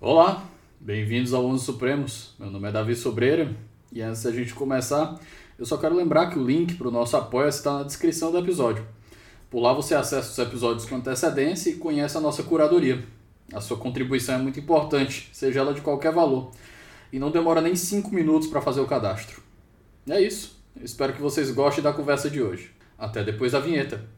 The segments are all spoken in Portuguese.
Olá, bem-vindos ao Onze Supremos. Meu nome é Davi Sobreira e antes da gente começar, eu só quero lembrar que o link para o nosso apoio está na descrição do episódio. Por lá você acessa os episódios com antecedência e conhece a nossa curadoria. A sua contribuição é muito importante, seja ela de qualquer valor. E não demora nem 5 minutos para fazer o cadastro. É isso. Espero que vocês gostem da conversa de hoje. Até depois da vinheta.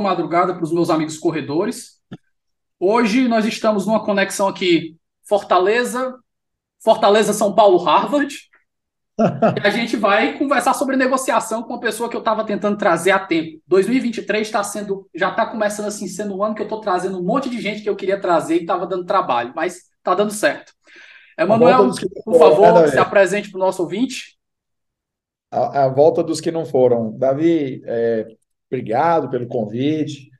Boa madrugada para os meus amigos corredores. Hoje nós estamos numa conexão aqui Fortaleza, Fortaleza, São Paulo, Harvard. e a gente vai conversar sobre negociação com uma pessoa que eu estava tentando trazer a tempo. 2023 está sendo, já está começando assim, sendo um ano que eu estou trazendo um monte de gente que eu queria trazer e estava dando trabalho, mas está dando certo. Emanuel, por favor, se apresente para o nosso ouvinte a, a, volta dos que não foram. Davi, é, obrigado pelo convite.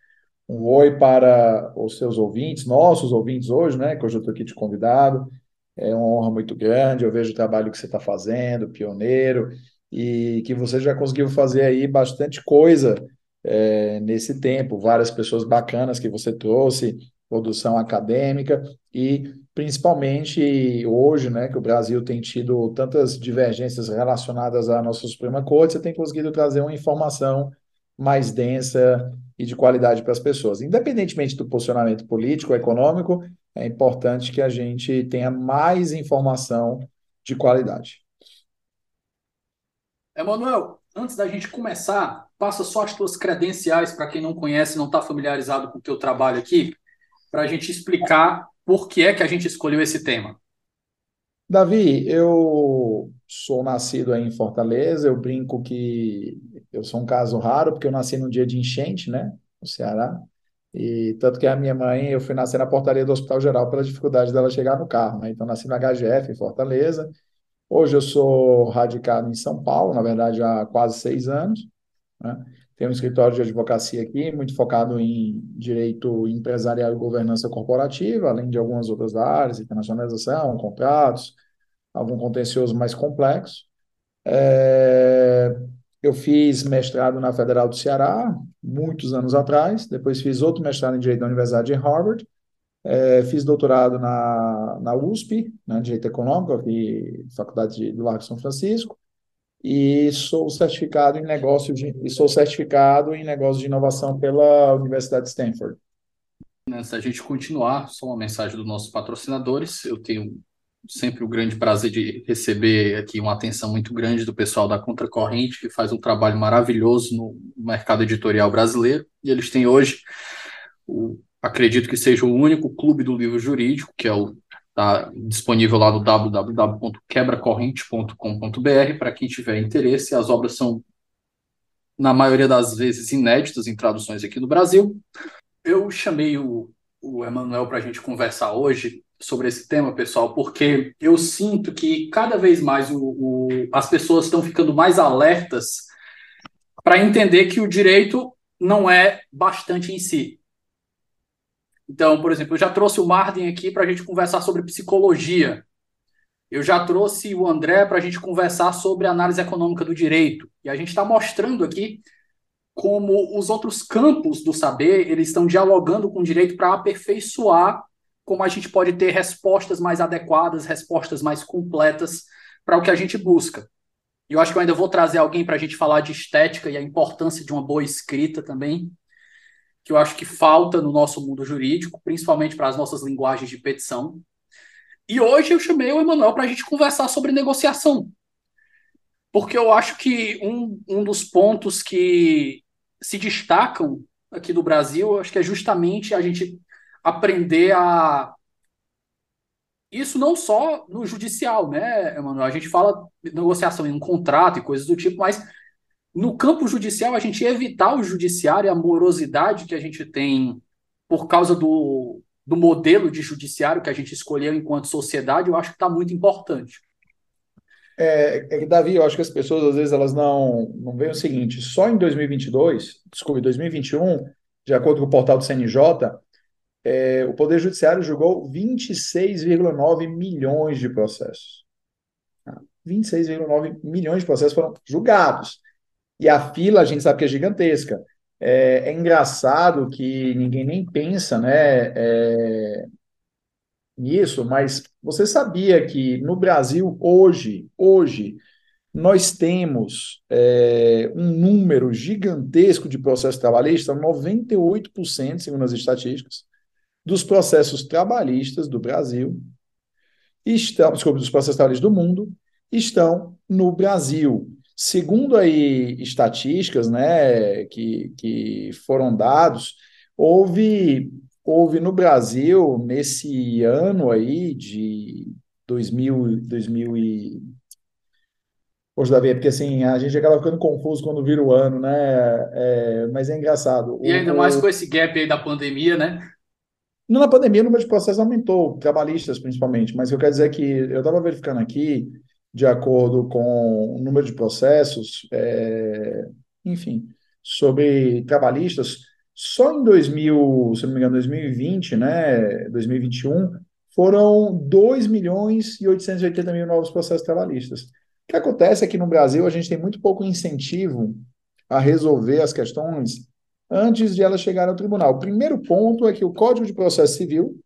Um oi para os seus ouvintes, nossos ouvintes hoje, né? Que hoje eu estou aqui de convidado. É uma honra muito grande. Eu vejo o trabalho que você está fazendo, pioneiro, e que você já conseguiu fazer aí bastante coisa é, nesse tempo. Várias pessoas bacanas que você trouxe, produção acadêmica e principalmente hoje, né, que o Brasil tem tido tantas divergências relacionadas à nossa Suprema Corte, você tem conseguido trazer uma informação mais densa e de qualidade para as pessoas. Independentemente do posicionamento político, econômico, é importante que a gente tenha mais informação de qualidade. Emanuel, antes da gente começar, passa só as tuas credenciais para quem não conhece, não está familiarizado com o teu trabalho aqui para a gente explicar por que é que a gente escolheu esse tema. Davi, eu sou nascido aí em Fortaleza, eu brinco que eu sou um caso raro, porque eu nasci num dia de enchente, né, no Ceará, e tanto que a minha mãe, eu fui nascer na portaria do Hospital Geral pela dificuldade dela chegar no carro, né, então nasci na HGF em Fortaleza, hoje eu sou radicado em São Paulo, na verdade há quase seis anos, né, tem um escritório de advocacia aqui, muito focado em direito empresarial e governança corporativa, além de algumas outras áreas, internacionalização, contratos, algum contencioso mais complexo. É... Eu fiz mestrado na Federal do Ceará, muitos anos atrás, depois fiz outro mestrado em Direito da Universidade de Harvard, é, fiz doutorado na, na USP, né, Direito Econômico, aqui, Faculdade do Largo São Francisco, e sou certificado em negócio de, e sou certificado em negócio de inovação pela Universidade de Stanford. Antes da gente continuar, só uma mensagem dos nossos patrocinadores. Eu tenho sempre o grande prazer de receber aqui uma atenção muito grande do pessoal da Contracorrente, que faz um trabalho maravilhoso no mercado editorial brasileiro. E eles têm hoje, o, acredito que seja o único clube do livro jurídico, que é o Está disponível lá no www.quebracorrente.com.br para quem tiver interesse. As obras são, na maioria das vezes, inéditas em traduções aqui no Brasil. Eu chamei o, o Emanuel para a gente conversar hoje sobre esse tema, pessoal, porque eu sinto que cada vez mais o, o, as pessoas estão ficando mais alertas para entender que o direito não é bastante em si. Então, por exemplo, eu já trouxe o Martin aqui para a gente conversar sobre psicologia. Eu já trouxe o André para a gente conversar sobre análise econômica do direito. E a gente está mostrando aqui como os outros campos do saber eles estão dialogando com o direito para aperfeiçoar como a gente pode ter respostas mais adequadas, respostas mais completas para o que a gente busca. E eu acho que eu ainda vou trazer alguém para a gente falar de estética e a importância de uma boa escrita também, que eu acho que falta no nosso mundo jurídico, principalmente para as nossas linguagens de petição. E hoje eu chamei o Emanuel para a gente conversar sobre negociação. Porque eu acho que um, um dos pontos que se destacam aqui do Brasil, acho que é justamente a gente aprender a. Isso não só no judicial, né, Emanuel? A gente fala negociação em um contrato e coisas do tipo, mas no campo judicial, a gente evitar o judiciário e a morosidade que a gente tem por causa do, do modelo de judiciário que a gente escolheu enquanto sociedade, eu acho que está muito importante. É, é, Davi, eu acho que as pessoas às vezes elas não, não veem o seguinte: só em 2022, desculpe, 2021, de acordo com o portal do CNJ, é, o Poder Judiciário julgou 26,9 milhões de processos. 26,9 milhões de processos foram julgados. E a fila, a gente sabe que é gigantesca. É, é engraçado que ninguém nem pensa né, é, nisso, mas você sabia que no Brasil, hoje, hoje, nós temos é, um número gigantesco de processos trabalhistas, 98%, segundo as estatísticas, dos processos trabalhistas do Brasil estão, desculpa, dos processos trabalhistas do mundo estão no Brasil. Segundo aí estatísticas, né, que, que foram dados, houve houve no Brasil nesse ano aí de 2000, 2000 e Poxa, Davi, é porque assim, a gente acaba ficando confuso quando vira o ano, né? É, mas é engraçado. E ainda o, mais com esse gap aí da pandemia, né? Na pandemia, o número de processos aumentou, trabalhistas principalmente, mas eu quero dizer que eu estava verificando aqui, de acordo com o número de processos, é, enfim, sobre trabalhistas, só em 2000, se não me engano, 2020, né, 2021, foram 2 milhões e 880 mil novos processos trabalhistas. O que acontece é que no Brasil a gente tem muito pouco incentivo a resolver as questões antes de elas chegarem ao tribunal. O primeiro ponto é que o Código de Processo Civil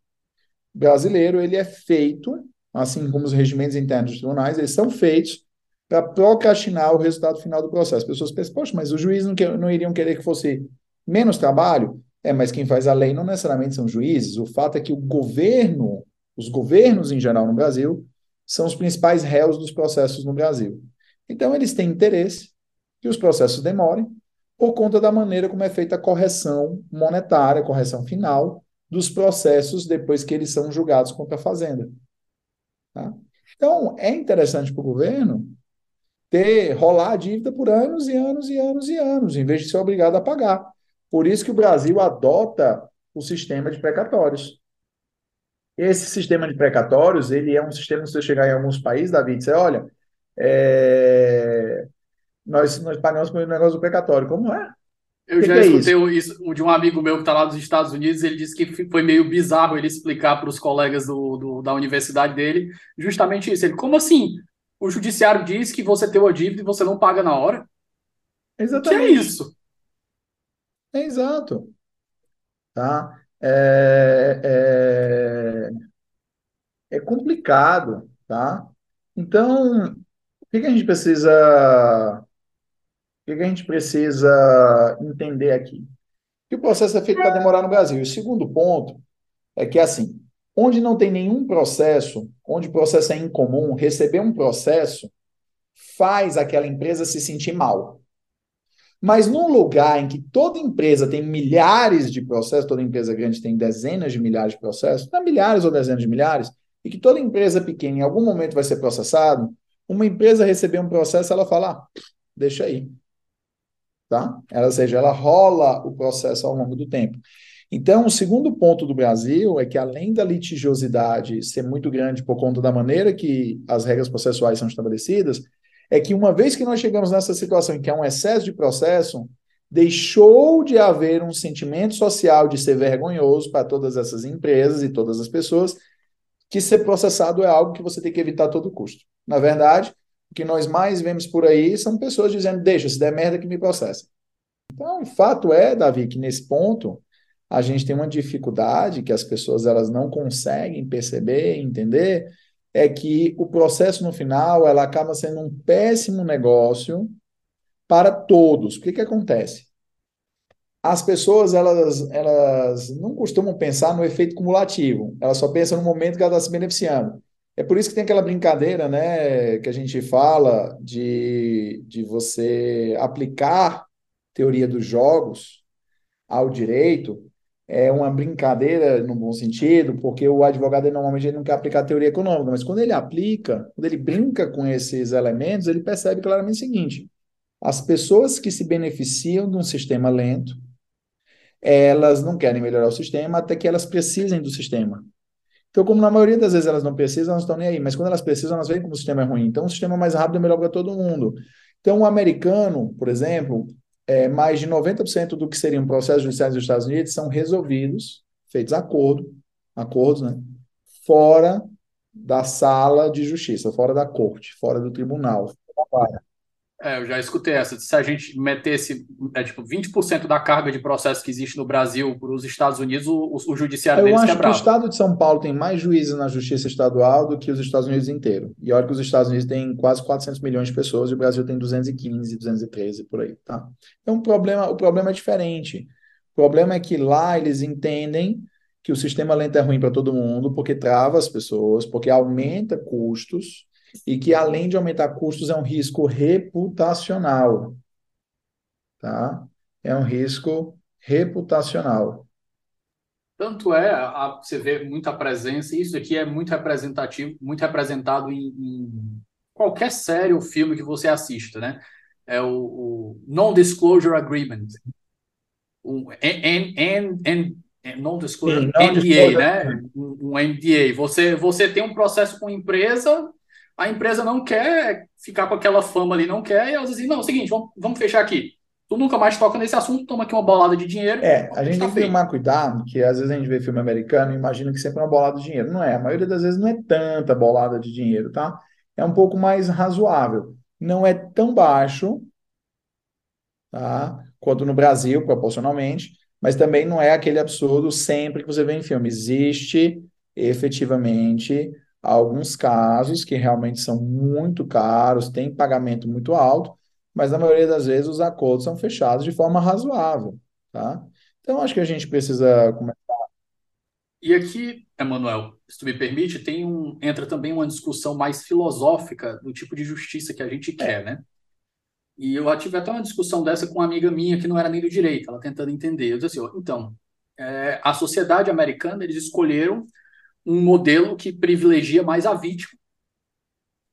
brasileiro ele é feito, assim como os regimentos internos dos tribunais, eles são feitos para procrastinar o resultado final do processo. As pessoas pensam, poxa, mas os juízes não, que, não iriam querer que fosse menos trabalho? É, mas quem faz a lei não necessariamente são juízes. O fato é que o governo, os governos em geral no Brasil, são os principais réus dos processos no Brasil. Então, eles têm interesse que os processos demorem por conta da maneira como é feita a correção monetária, a correção final dos processos depois que eles são julgados contra a Fazenda. Tá? Então, é interessante para o governo ter, rolar a dívida por anos e anos e anos e anos, em vez de ser obrigado a pagar. Por isso que o Brasil adota o sistema de precatórios. Esse sistema de precatórios, ele é um sistema, se você chegar em alguns países, David, você olha, é... nós, nós pagamos por um negócio precatório. Como é? Eu que já que é escutei isso? isso de um amigo meu que está lá nos Estados Unidos, ele disse que foi meio bizarro ele explicar para os colegas do, do, da universidade dele justamente isso. Ele, como assim? O judiciário diz que você tem uma dívida e você não paga na hora? Exatamente. O que é isso? É exato. Tá? É, é, é complicado, tá? Então, o que, que a gente precisa, o que, a gente precisa entender aqui? Que o processo é feito para demorar no Brasil. E o segundo ponto é que, assim, onde não tem nenhum processo, onde o processo é incomum, receber um processo faz aquela empresa se sentir mal. Mas num lugar em que toda empresa tem milhares de processos, toda empresa grande tem dezenas de milhares de processos, não milhares ou dezenas de milhares, e que toda empresa pequena em algum momento vai ser processado, uma empresa receber um processo, ela fala, ah, deixa aí. Tá? Ela, ou seja, ela rola o processo ao longo do tempo. Então, o segundo ponto do Brasil é que, além da litigiosidade ser muito grande por conta da maneira que as regras processuais são estabelecidas, é que uma vez que nós chegamos nessa situação em que há um excesso de processo, deixou de haver um sentimento social de ser vergonhoso para todas essas empresas e todas as pessoas, que ser processado é algo que você tem que evitar a todo custo. Na verdade, o que nós mais vemos por aí são pessoas dizendo: deixa, se der merda que me processa. Então, o fato é, Davi, que nesse ponto a gente tem uma dificuldade que as pessoas elas não conseguem perceber, entender, é que o processo no final ela acaba sendo um péssimo negócio para todos. O que, que acontece? As pessoas elas, elas não costumam pensar no efeito cumulativo, elas só pensam no momento que ela está se beneficiando. É por isso que tem aquela brincadeira, né, que a gente fala de, de você aplicar teoria dos jogos ao direito, é uma brincadeira no bom sentido, porque o advogado normalmente ele não quer aplicar a teoria econômica, mas quando ele aplica, quando ele brinca com esses elementos, ele percebe claramente o seguinte: as pessoas que se beneficiam de um sistema lento, elas não querem melhorar o sistema até que elas precisem do sistema. Então, como na maioria das vezes elas não precisam, elas estão nem aí. Mas quando elas precisam, elas veem como o sistema é ruim. Então, o sistema mais rápido é melhor para todo mundo. Então, o americano, por exemplo, é, mais de 90% do que seriam processos judiciais dos Estados Unidos são resolvidos, feitos acordo, acordos, né? Fora da sala de justiça, fora da corte, fora do tribunal. É, eu já escutei essa. Se a gente metesse é, tipo, 20% da carga de processo que existe no Brasil para os Estados Unidos, o, o judiciário eu deles acho quebrava. que o estado de São Paulo tem mais juízes na justiça estadual do que os Estados Unidos inteiro. E olha que os Estados Unidos têm quase 400 milhões de pessoas e o Brasil tem 215, 213 por aí, tá? Então o problema, o problema é diferente. O problema é que lá eles entendem que o sistema lento é ruim para todo mundo porque trava as pessoas, porque aumenta custos e que, além de aumentar custos, é um risco reputacional. Tá? É um risco reputacional. Tanto é, a, você vê muita presença, e isso aqui é muito representativo, muito representado em, em qualquer série ou filme que você assista, né? É o, o Non-Disclosure Agreement. Um, N, N, N, non-disclosure, NDA, né? Um, um NDA. Você, você tem um processo com empresa, a empresa não quer ficar com aquela fama ali, não quer, e elas dizem, não, é o seguinte, vamos, vamos fechar aqui. Tu nunca mais toca nesse assunto, toma aqui uma bolada de dinheiro. É, a gente tem que tomar cuidado, que às vezes a gente vê filme americano e imagina que sempre é uma bolada de dinheiro. Não é, a maioria das vezes não é tanta bolada de dinheiro, tá? É um pouco mais razoável. Não é tão baixo, tá? Quanto no Brasil, proporcionalmente, mas também não é aquele absurdo sempre que você vê em filme. Existe efetivamente alguns casos que realmente são muito caros, têm pagamento muito alto, mas na maioria das vezes os acordos são fechados de forma razoável, tá? Então acho que a gente precisa começar. E aqui, Emanuel, se tu me permite, tem um, entra também uma discussão mais filosófica do tipo de justiça que a gente quer, é. né? E eu tive até uma discussão dessa com uma amiga minha que não era nem do direito, ela tentando entender. Eu disse assim, então, é, a sociedade americana, eles escolheram um modelo que privilegia mais a vítima.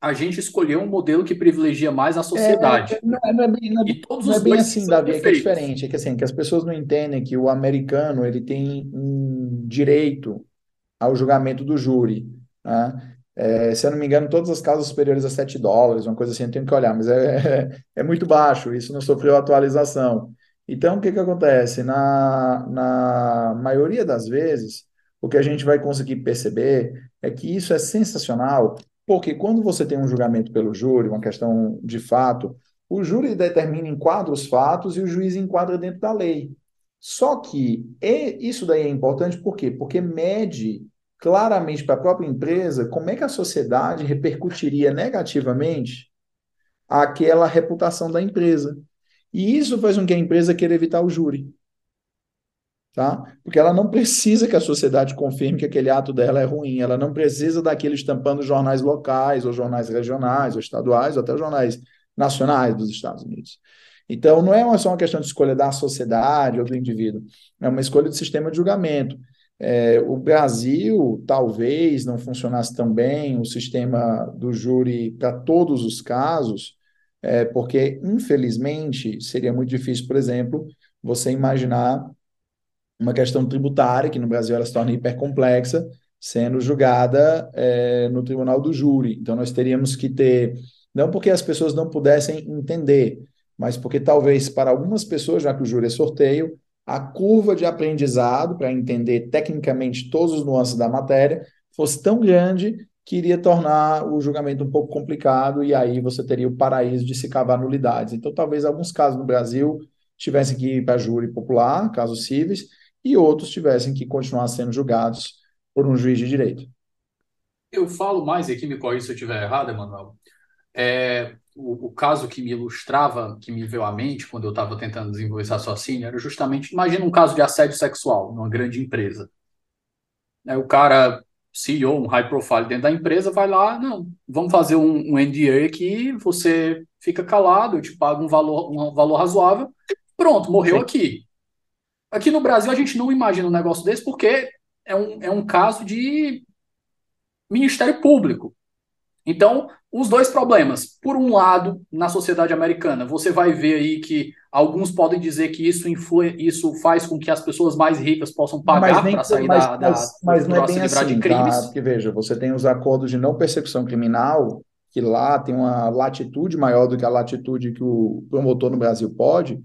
A gente escolheu um modelo que privilegia mais a sociedade. É, não, é, não, é bem, não, e todos não é bem assim, Davi, é que é diferente. É que assim, que as pessoas não entendem que o americano ele tem um direito ao julgamento do júri. Né? É, se eu não me engano, todas as causas superiores a 7 dólares, uma coisa assim, eu tenho que olhar, mas é, é, é muito baixo, isso não sofreu atualização. Então, o que, que acontece? Na, na maioria das vezes, o que a gente vai conseguir perceber é que isso é sensacional, porque quando você tem um julgamento pelo júri, uma questão de fato, o júri determina, enquadra os fatos e o juiz enquadra dentro da lei. Só que isso daí é importante por quê? Porque mede claramente para a própria empresa como é que a sociedade repercutiria negativamente aquela reputação da empresa. E isso faz com que a empresa queira evitar o júri tá? Porque ela não precisa que a sociedade confirme que aquele ato dela é ruim, ela não precisa daquele estampando jornais locais, ou jornais regionais, ou estaduais, ou até jornais nacionais dos Estados Unidos. Então, não é só uma questão de escolha da sociedade ou do indivíduo, é uma escolha de sistema de julgamento. É, o Brasil talvez não funcionasse tão bem o sistema do júri para todos os casos, é, porque, infelizmente, seria muito difícil, por exemplo, você imaginar uma questão tributária, que no Brasil ela se torna hipercomplexa, sendo julgada é, no tribunal do júri. Então, nós teríamos que ter, não porque as pessoas não pudessem entender, mas porque talvez para algumas pessoas, já que o júri é sorteio, a curva de aprendizado para entender tecnicamente todos os nuances da matéria fosse tão grande que iria tornar o julgamento um pouco complicado e aí você teria o paraíso de se cavar nulidades. Então, talvez alguns casos no Brasil tivessem que ir para júri popular, casos cíveis, e outros tivessem que continuar sendo julgados por um juiz de direito. Eu falo mais, e aqui me corrija se eu estiver errado, Emanuel. É, o, o, caso que me ilustrava, que me veio à mente quando eu estava tentando desenvolver esse raciocínio, era justamente, imagina um caso de assédio sexual numa grande empresa. É, o cara, CEO, um high profile dentro da empresa, vai lá, não, vamos fazer um, um NDA aqui, você fica calado, eu te pago um valor, um valor razoável, pronto, morreu Sim. aqui. Aqui no Brasil a gente não imagina um negócio desse porque é um, é um caso de Ministério Público. Então, os dois problemas. Por um lado, na sociedade americana, você vai ver aí que alguns podem dizer que isso, influi, isso faz com que as pessoas mais ricas possam pagar para sair mas, da, mas, da mas não é bem assim, de crimes. Tá? Porque veja, você tem os acordos de não persecução criminal, que lá tem uma latitude maior do que a latitude que o promotor no Brasil pode,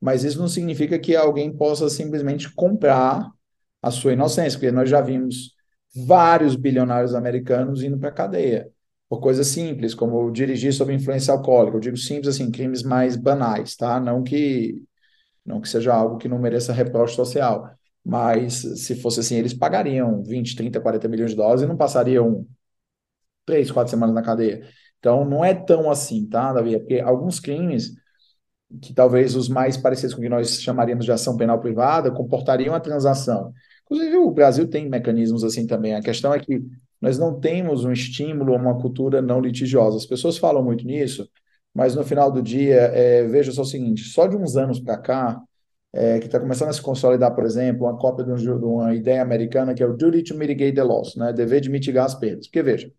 mas isso não significa que alguém possa simplesmente comprar a sua inocência, porque nós já vimos vários bilionários americanos indo para a cadeia por coisas simples, como dirigir sob influência alcoólica. Eu digo simples assim, crimes mais banais, tá? Não que não que seja algo que não mereça reproche social, mas se fosse assim, eles pagariam 20, 30, 40 milhões de dólares e não passariam três, quatro semanas na cadeia. Então, não é tão assim, tá, Davi? É porque alguns crimes que talvez os mais parecidos com o que nós chamaríamos de ação penal privada, comportariam a transação. Inclusive, o Brasil tem mecanismos assim também. A questão é que nós não temos um estímulo a uma cultura não litigiosa. As pessoas falam muito nisso, mas no final do dia, é, veja só o seguinte: só de uns anos para cá, é, que está começando a se consolidar, por exemplo, uma cópia de, um, de, uma ideia americana que é o Duty to Mitigate the Loss, né? dever de mitigar as perdas. Porque veja,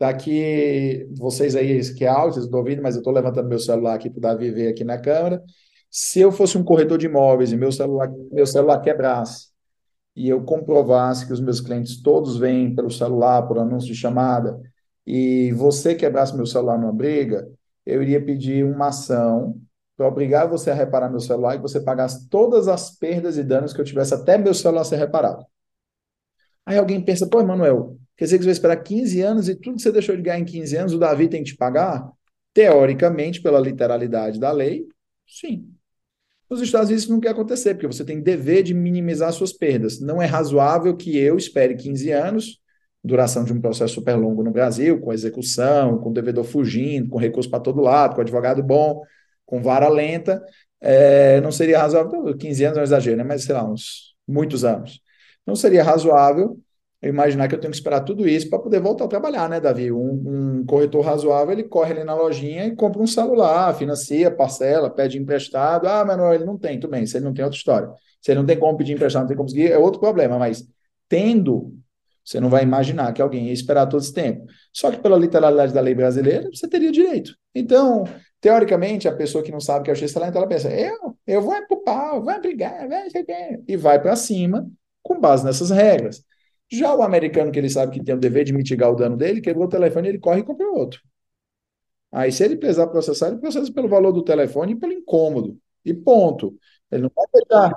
Daqui, vocês aí que é áudio, vocês estão ouvindo, mas eu estou levantando meu celular aqui para o Davi ver aqui na câmera. Se eu fosse um corretor de imóveis e meu celular, meu celular quebrasse e eu comprovasse que os meus clientes todos vêm pelo celular, por anúncio de chamada, e você quebrasse meu celular numa briga, eu iria pedir uma ação para obrigar você a reparar meu celular e você pagasse todas as perdas e danos que eu tivesse até meu celular ser reparado. Aí alguém pensa, pô, Emanuel, Quer dizer que você vai esperar 15 anos e tudo que você deixou de ganhar em 15 anos, o Davi tem que te pagar? Teoricamente, pela literalidade da lei, sim. Nos Estados Unidos isso não quer acontecer, porque você tem dever de minimizar suas perdas. Não é razoável que eu espere 15 anos, duração de um processo super longo no Brasil, com execução, com devedor fugindo, com recurso para todo lado, com advogado bom, com vara lenta. É, não seria razoável, 15 anos é um exagero, né? mas sei lá, uns muitos anos. Não seria razoável eu imaginar que eu tenho que esperar tudo isso para poder voltar a trabalhar, né, Davi? Um, um, corretor razoável, ele corre ali na lojinha e compra um celular, financia, parcela, pede emprestado. Ah, mas não, ele não tem, tudo bem, se ele não tem, outra história. Se ele não tem como pedir emprestado, não tem como conseguir, é outro problema, mas tendo, você não vai imaginar que alguém ia esperar todo esse tempo. Só que pela literalidade da lei brasileira, você teria direito. Então, teoricamente, a pessoa que não sabe que é o X-talento, ela pensa, eu, eu vou é pro pau, vou brigar, vai, e vai para cima com base nessas regras. Já o americano, que ele sabe que tem o dever de mitigar o dano dele, quebrou o telefone, ele corre e compra outro. Aí, se ele precisar processar, ele processa pelo valor do telefone e pelo incômodo. E ponto. Ele não vai deixar.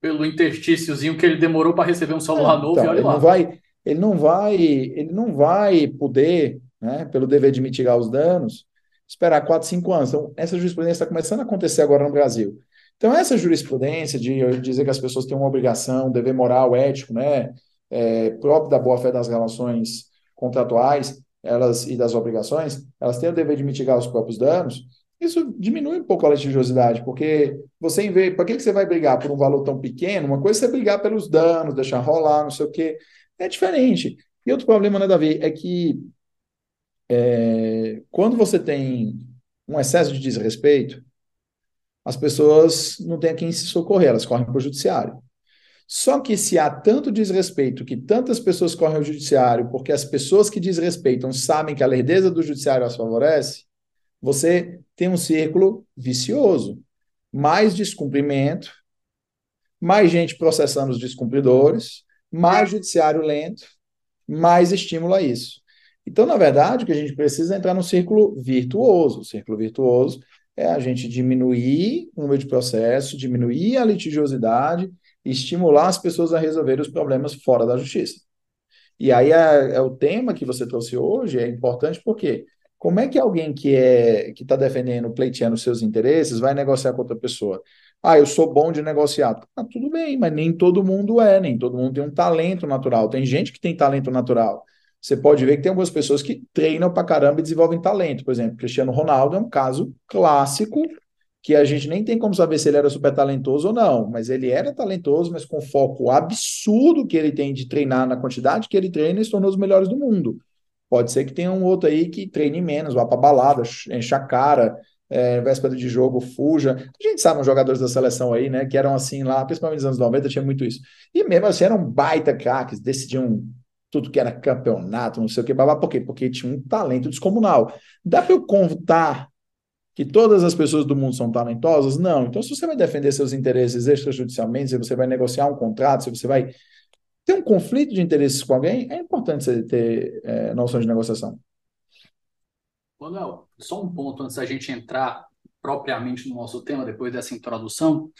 Pelo interstíciozinho que ele demorou para receber um celular é, novo então, e olha ele lá. Não vai, ele não vai, ele não vai poder, né, pelo dever de mitigar os danos, esperar 4, 5 anos. Então, essa jurisprudência está começando a acontecer agora no Brasil. Então, essa jurisprudência de dizer que as pessoas têm uma obrigação, um dever moral, ético, né, é, próprio da boa-fé das relações contratuais elas e das obrigações, elas têm o dever de mitigar os próprios danos, isso diminui um pouco a litigiosidade, porque você, vez, para que, que você vai brigar por um valor tão pequeno? Uma coisa é você brigar pelos danos, deixar rolar, não sei o quê. É diferente. E outro problema, né, Davi, é que é, quando você tem um excesso de desrespeito, as pessoas não têm a quem se socorrer, elas correm para o judiciário. Só que se há tanto desrespeito que tantas pessoas correm ao judiciário porque as pessoas que desrespeitam sabem que a lerdeza do judiciário as favorece, você tem um círculo vicioso. Mais descumprimento, mais gente processando os descumpridores, mais judiciário lento, mais estímulo a isso. Então, na verdade, o que a gente precisa é entrar no círculo virtuoso. O círculo virtuoso é a gente diminuir o número de processo, diminuir a litigiosidade estimular as pessoas a resolver os problemas fora da justiça. E aí é, é o tema que você trouxe hoje é importante porque como é que alguém que é que está defendendo, pleiteando seus interesses, vai negociar com outra pessoa? Ah, eu sou bom de negociar. Ah, tudo bem, mas nem todo mundo é, nem todo mundo tem um talento natural. Tem gente que tem talento natural. você pode ver que tem algumas pessoas que treinam pra caramba e desenvolvem talento. Por exemplo, Cristiano Ronaldo é um caso clássico que a gente nem tem como saber se ele era super talentoso ou não, mas ele era talentoso, mas com foco absurdo que ele tem de treinar na quantidade que ele treina, e se tornou os melhores do mundo. Pode ser que tenha um outro aí que treine menos, vá para balada, encha a cara, é, véspera de jogo, fuja. A gente sabe os jogadores da seleção aí, né, que eram assim lá, principalmente nos anos 90, tinha muito isso. E mesmo assim eram baita craques, decidiam tudo que era campeonato, não sei o que, babá, por quê? Porque tinha um talento descomunal. Dá para eu contar que todas as pessoas do mundo são talentosas? Não. Então, se você vai defender seus interesses extrajudicialmente, se você vai negociar um contrato, se você vai ter um conflito de interesses com alguém, é importante você ter é, noção de negociação. Manuel, só um ponto antes da gente entrar propriamente no nosso tema, depois dessa introdução.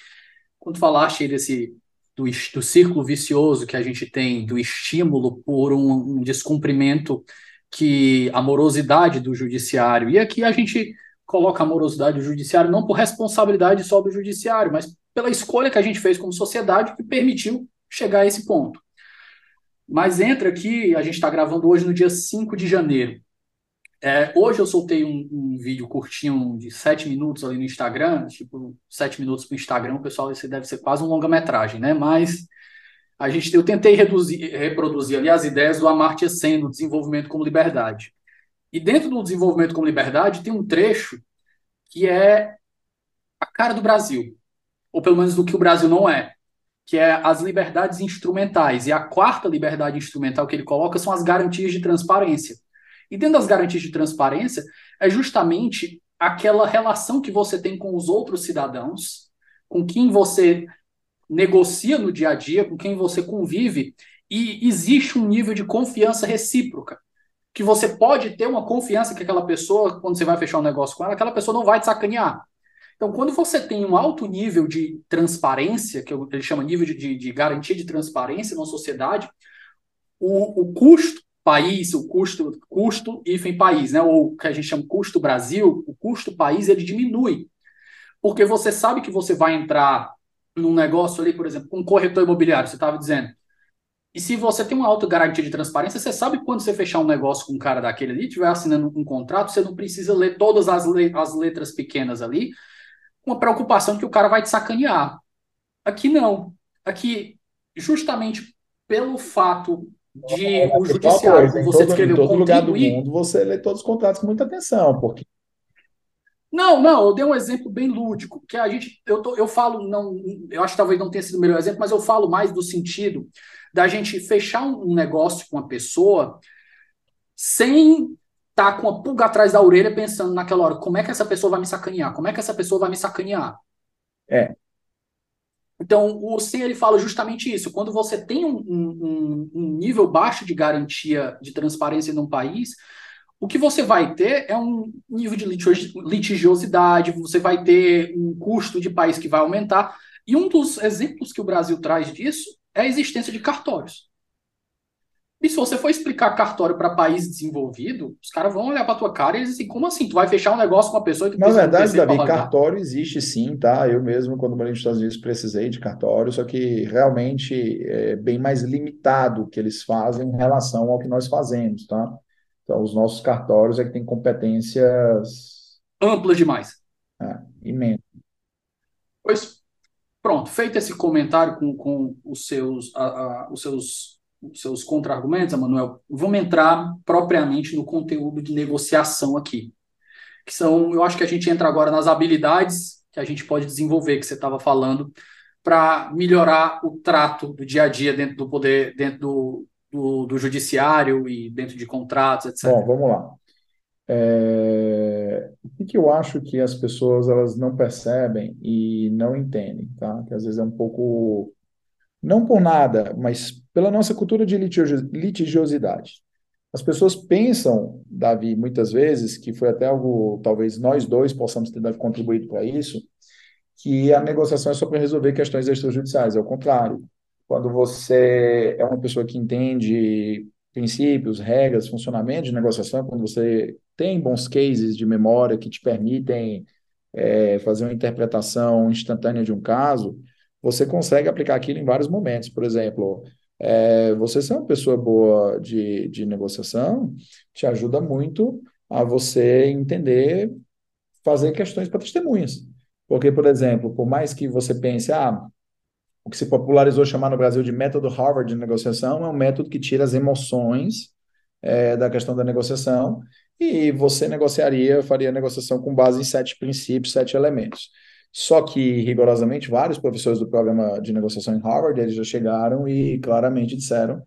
Quando falaste desse do, do círculo vicioso que a gente tem, do estímulo por um, um descumprimento que a morosidade do judiciário, e aqui a gente coloca a morosidade do judiciário não por responsabilidade só do judiciário, mas pela escolha que a gente fez como sociedade que permitiu chegar a esse ponto. Mas entra aqui, a gente está gravando hoje no dia 5 de janeiro. É, hoje eu soltei um, um, vídeo curtinho de sete minutos ali no Instagram, tipo, sete minutos para o Instagram, pessoal, esse deve ser quase um longa-metragem, né? Mas a gente, eu tentei reduzir, reproduzir ali as ideias do Amartya Sen, do desenvolvimento como liberdade. E dentro do desenvolvimento como liberdade tem um trecho que é a cara do Brasil, ou pelo menos do que o Brasil não é, que é as liberdades instrumentais. E a quarta liberdade instrumental que ele coloca são as garantias de transparência. E dentro das garantias de transparência é justamente aquela relação que você tem com os outros cidadãos, com quem você negocia no dia a dia, com quem você convive, e existe um nível de confiança recíproca que você pode ter uma confiança que aquela pessoa, quando você vai fechar um negócio com ela, aquela pessoa não vai te sacanear. Então, quando você tem um alto nível de transparência, que ele chama nível de, de, de garantia de transparência na sociedade, o, o custo país, o custo, custo hífen país, né? ou que a gente chama custo Brasil, o custo país, ele diminui. Porque você sabe que você vai entrar num negócio ali, por exemplo, com um corretor imobiliário, você estava dizendo, e se você tem uma alta garantia de transparência, você sabe quando você fechar um negócio com um cara daquele ali, estiver assinando um contrato, você não precisa ler todas as, le as letras pequenas ali, com a preocupação que o cara vai te sacanear. Aqui não. Aqui, justamente pelo fato de o judiciário, coisa, você todo, descreveu, em todo lugar do mundo, você lê todos os contratos com muita atenção, porque não, não, eu dei um exemplo bem lúdico, que a gente, eu, tô, eu falo, não, eu acho que talvez não tenha sido o melhor exemplo, mas eu falo mais do sentido da gente fechar um negócio com uma pessoa sem estar tá com a pulga atrás da orelha pensando naquela hora, como é que essa pessoa vai me sacanear? Como é que essa pessoa vai me sacanear? É. Então, o SEM ele fala justamente isso. Quando você tem um, um, um nível baixo de garantia de transparência num país, o que você vai ter é um nível de litigiosidade, você vai ter um custo de país que vai aumentar. E um dos exemplos que o Brasil traz disso é a existência de cartórios. E se você for explicar cartório para país desenvolvido, os caras vão olhar para tua cara e eles assim, como assim? Tu vai fechar um negócio com uma pessoa que Na verdade, Davi, cartório existe sim, tá? Eu mesmo, quando morei nos Estados Unidos, precisei de cartório, só que realmente é bem mais limitado o que eles fazem em relação ao que nós fazemos, tá? Então, os nossos cartórios é que têm competências amplas demais. É, imensas. Pois Pronto, feito esse comentário com, com os seus, a, a, os seus, os seus contra-argumentos, Emanuel, vamos entrar propriamente no conteúdo de negociação aqui. Que são, eu acho que a gente entra agora nas habilidades que a gente pode desenvolver, que você estava falando, para melhorar o trato do dia a dia dentro do poder, dentro do, do, do judiciário e dentro de contratos, etc. Bom, vamos lá. É... O que eu acho que as pessoas elas não percebem e não entendem, tá? Que às vezes é um pouco, não por nada, mas pela nossa cultura de litigiosidade. As pessoas pensam, Davi, muitas vezes, que foi até algo, talvez nós dois possamos ter contribuído para isso, que a negociação é só para resolver questões extrajudiciais. É o contrário. Quando você é uma pessoa que entende princípios, regras, funcionamento de negociação, quando você tem bons cases de memória que te permitem é, fazer uma interpretação instantânea de um caso, você consegue aplicar aquilo em vários momentos. Por exemplo, É, você ser uma pessoa boa de, de negociação te ajuda muito a você entender, fazer questões para testemunhas. Porque, por exemplo, por mais que você pense, ah, o que se popularizou chamar no Brasil de método Harvard de negociação é um método que tira as emoções é, da questão da negociação e você negociaria, faria negociação com base em sete princípios, sete elementos. Só que, rigorosamente, vários professores do programa de negociação em Harvard, eles já chegaram e claramente disseram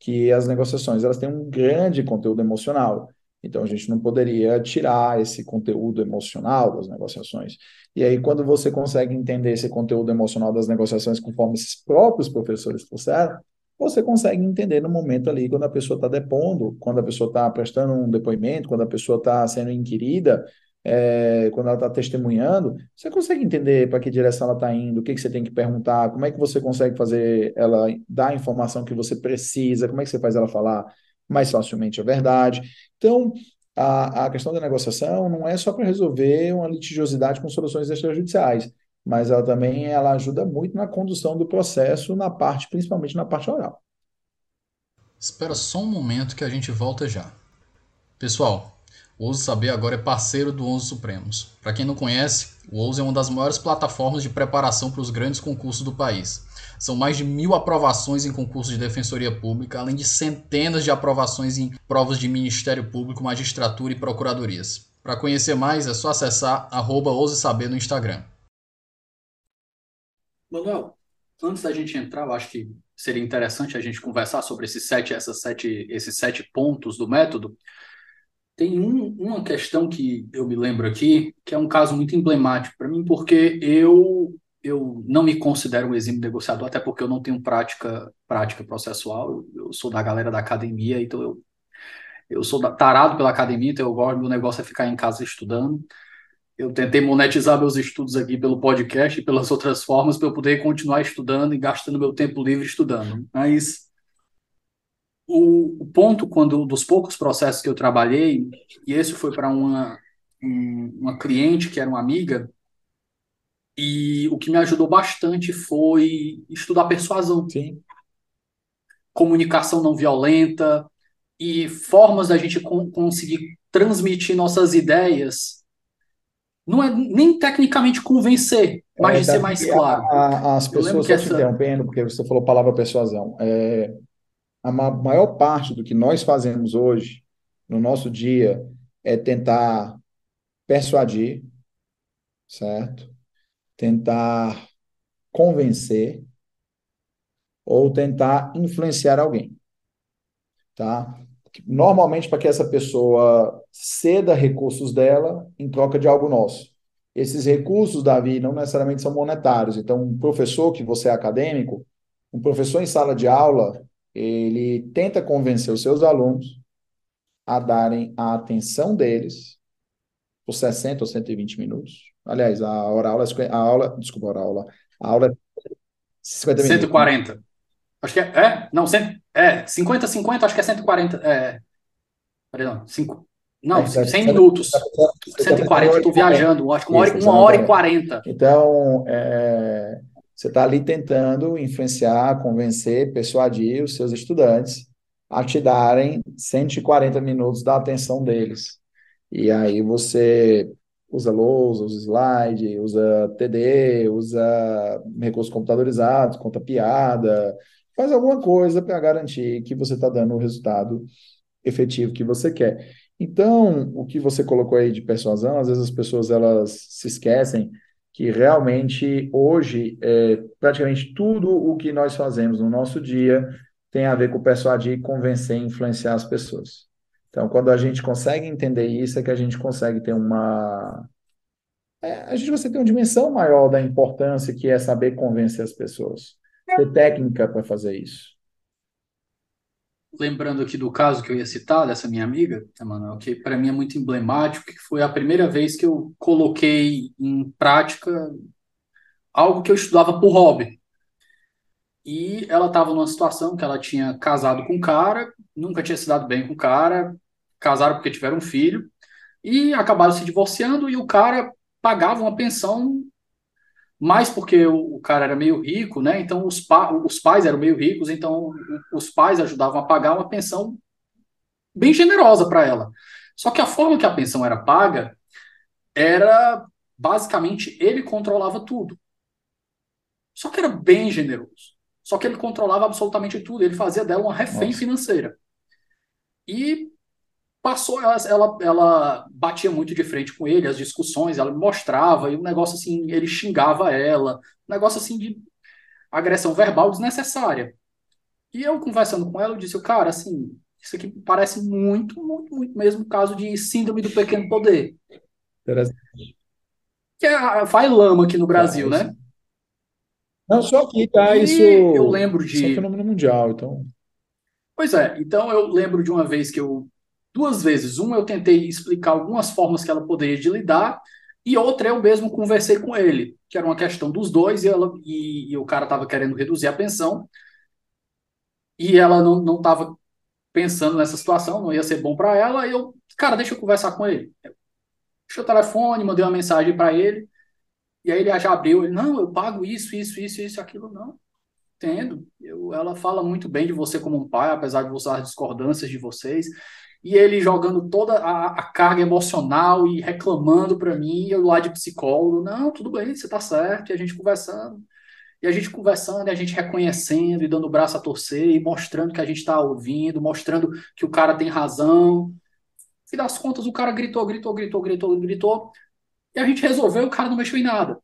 que as negociações elas têm um grande conteúdo emocional. Então, a gente não poderia tirar esse conteúdo emocional das negociações. E aí, quando você consegue entender esse conteúdo emocional das negociações conforme esses próprios professores trouxeram, você consegue entender no momento ali, quando a pessoa está depondo, quando a pessoa está prestando um depoimento, quando a pessoa está sendo inquirida, é, quando ela está testemunhando, você consegue entender para que direção ela está indo, o que, que você tem que perguntar, como é que você consegue fazer ela dar a informação que você precisa, como é que você faz ela falar mais facilmente a verdade. Então, a, a questão da negociação não é só para resolver uma litigiosidade com soluções extrajudiciais, mas ela também ela ajuda muito na condução do processo, na parte, principalmente na parte oral. Espera só um momento que a gente volta já. Pessoal, o Ouso Saber agora é parceiro do Onze Supremos. Para quem não conhece, o Ouso é uma das maiores plataformas de preparação para os grandes concursos do país. São mais de mil aprovações em concursos de defensoria pública, além de centenas de aprovações em provas de Ministério Público, magistratura e procuradorias. Para conhecer mais, é só acessar arroba Saber no Instagram. Manuel, antes da gente entrar, eu acho que seria interessante a gente conversar sobre esses sete, essas sete, esses sete pontos do método. Tem um, uma questão que eu me lembro aqui, que é um caso muito emblemático para mim, porque eu eu não me considero um exímio negociador, até porque eu não tenho prática prática processual. Eu, eu sou da galera da academia, então eu, eu sou tarado pela academia, então eu gosto, meu negócio é ficar em casa estudando. Eu tentei monetizar meus estudos aqui pelo podcast e pelas outras formas para eu poder continuar estudando e gastando meu tempo livre estudando. Mas o, o ponto quando dos poucos processos que eu trabalhei e esse foi para uma um, uma cliente que era uma amiga e o que me ajudou bastante foi estudar persuasão Sim. comunicação não violenta e formas da gente conseguir transmitir nossas ideias não é nem tecnicamente convencer, mas é, de ser mais claro. A, a, as pessoas, só essa... te interrompendo, porque você falou a palavra persuasão. É, a maior parte do que nós fazemos hoje, no nosso dia, é tentar persuadir, certo? Tentar convencer ou tentar influenciar alguém, tá? Normalmente para que essa pessoa ceda recursos dela em troca de algo nosso. Esses recursos, Davi, não necessariamente são monetários. Então, um professor que você é acadêmico, um professor em sala de aula, ele tenta convencer os seus alunos a darem a atenção deles por 60 ou 120 minutos. Aliás, a hora aula, a aula, desculpa, a aula, a aula é 50 minutos. 140. Acho que é, é não, 100, é, 50, 50, acho que é 140, é, perdão, 5, não, é, 100 minutos, 140, estou viajando, acho que uma hora, uma hora e 40. Então, é, você está ali tentando influenciar, convencer, persuadir os seus estudantes a te darem 140 minutos da atenção deles. E aí você usa lousa, usa slide, usa TD, usa recursos computadorizados, conta piada, faz alguma coisa para garantir que você está dando o resultado efetivo que você quer. Então, o que você colocou aí de persuasão, às vezes as pessoas elas se esquecem que realmente hoje é, praticamente tudo o que nós fazemos no nosso dia tem a ver com persuadir, convencer e influenciar as pessoas. Então, quando a gente consegue entender isso, é que a gente consegue ter uma. É, a gente consegue ter uma dimensão maior da importância que é saber convencer as pessoas. Ter técnica para fazer isso lembrando aqui do caso que eu ia citar, dessa minha amiga, Emanuel, que para mim é muito emblemático, que foi a primeira vez que eu coloquei em prática algo que eu estudava por hobby. E ela estava numa situação que ela tinha casado com um cara, nunca tinha se dado bem com o cara, casaram porque tiveram um filho, e acabaram se divorciando, e o cara pagava uma pensão mais porque o, o cara era meio rico, né? Então os, pa, os pais eram meio ricos, então os pais ajudavam a pagar uma pensão bem generosa para ela. Só que a forma que a pensão era paga era basicamente ele controlava tudo. Só que era bem generoso. Só que ele controlava absolutamente tudo. Ele fazia dela uma refém Nossa. financeira. E passou, ela, ela, ela batia muito de frente com ele, as discussões, ela mostrava, e o um negócio assim, ele xingava ela, um negócio assim de agressão verbal desnecessária. E eu conversando com ela, eu disse, cara, assim, isso aqui parece muito, muito, muito mesmo caso de síndrome do pequeno poder. Que é, faz lama aqui no Brasil, né? Não, só aqui, tá? E isso, eu lembro de. Isso é um fenômeno mundial, então. Pois é, então eu lembro de uma vez que eu. Duas vezes. Uma eu tentei explicar algumas formas que ela poderia de lidar, e outra eu mesmo conversei com ele, que era uma questão dos dois, e, ela, e, e o cara estava querendo reduzir a pensão, e ela não estava pensando nessa situação, não ia ser bom para ela, e eu, cara, deixa eu conversar com ele. Deixa o telefone, mandei uma mensagem para ele, e aí ele já abriu, ele, não, eu pago isso, isso, isso, isso, aquilo, não. Entendo. Eu, ela fala muito bem de você como um pai, apesar de você as discordâncias de vocês. E ele jogando toda a, a carga emocional e reclamando para mim, eu lá de psicólogo, não, tudo bem, você tá certo, e a gente conversando. E a gente conversando, e a gente reconhecendo e dando o braço a torcer e mostrando que a gente está ouvindo, mostrando que o cara tem razão. E das contas, o cara gritou, gritou, gritou, gritou, gritou. E a gente resolveu, o cara não mexeu em nada.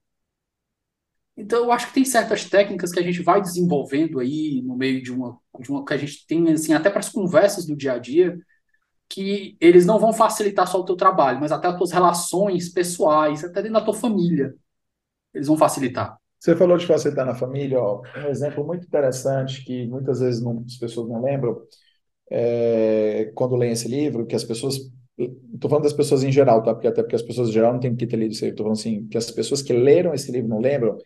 Então, eu acho que tem certas técnicas que a gente vai desenvolvendo aí no meio de uma, de uma que a gente tem, assim, até para as conversas do dia a dia, que eles não vão facilitar só o teu trabalho, mas até as tuas relações pessoais, até dentro da tua família, eles vão facilitar. Você falou de facilitar na família, ó, um exemplo muito interessante que muitas vezes não, as pessoas não lembram, é, quando leem esse livro, que as pessoas Estou falando das pessoas em geral, tá? Porque até porque as pessoas em geral não têm que ter lido esse livro. Estou falando assim, que as pessoas que leram esse livro não lembram.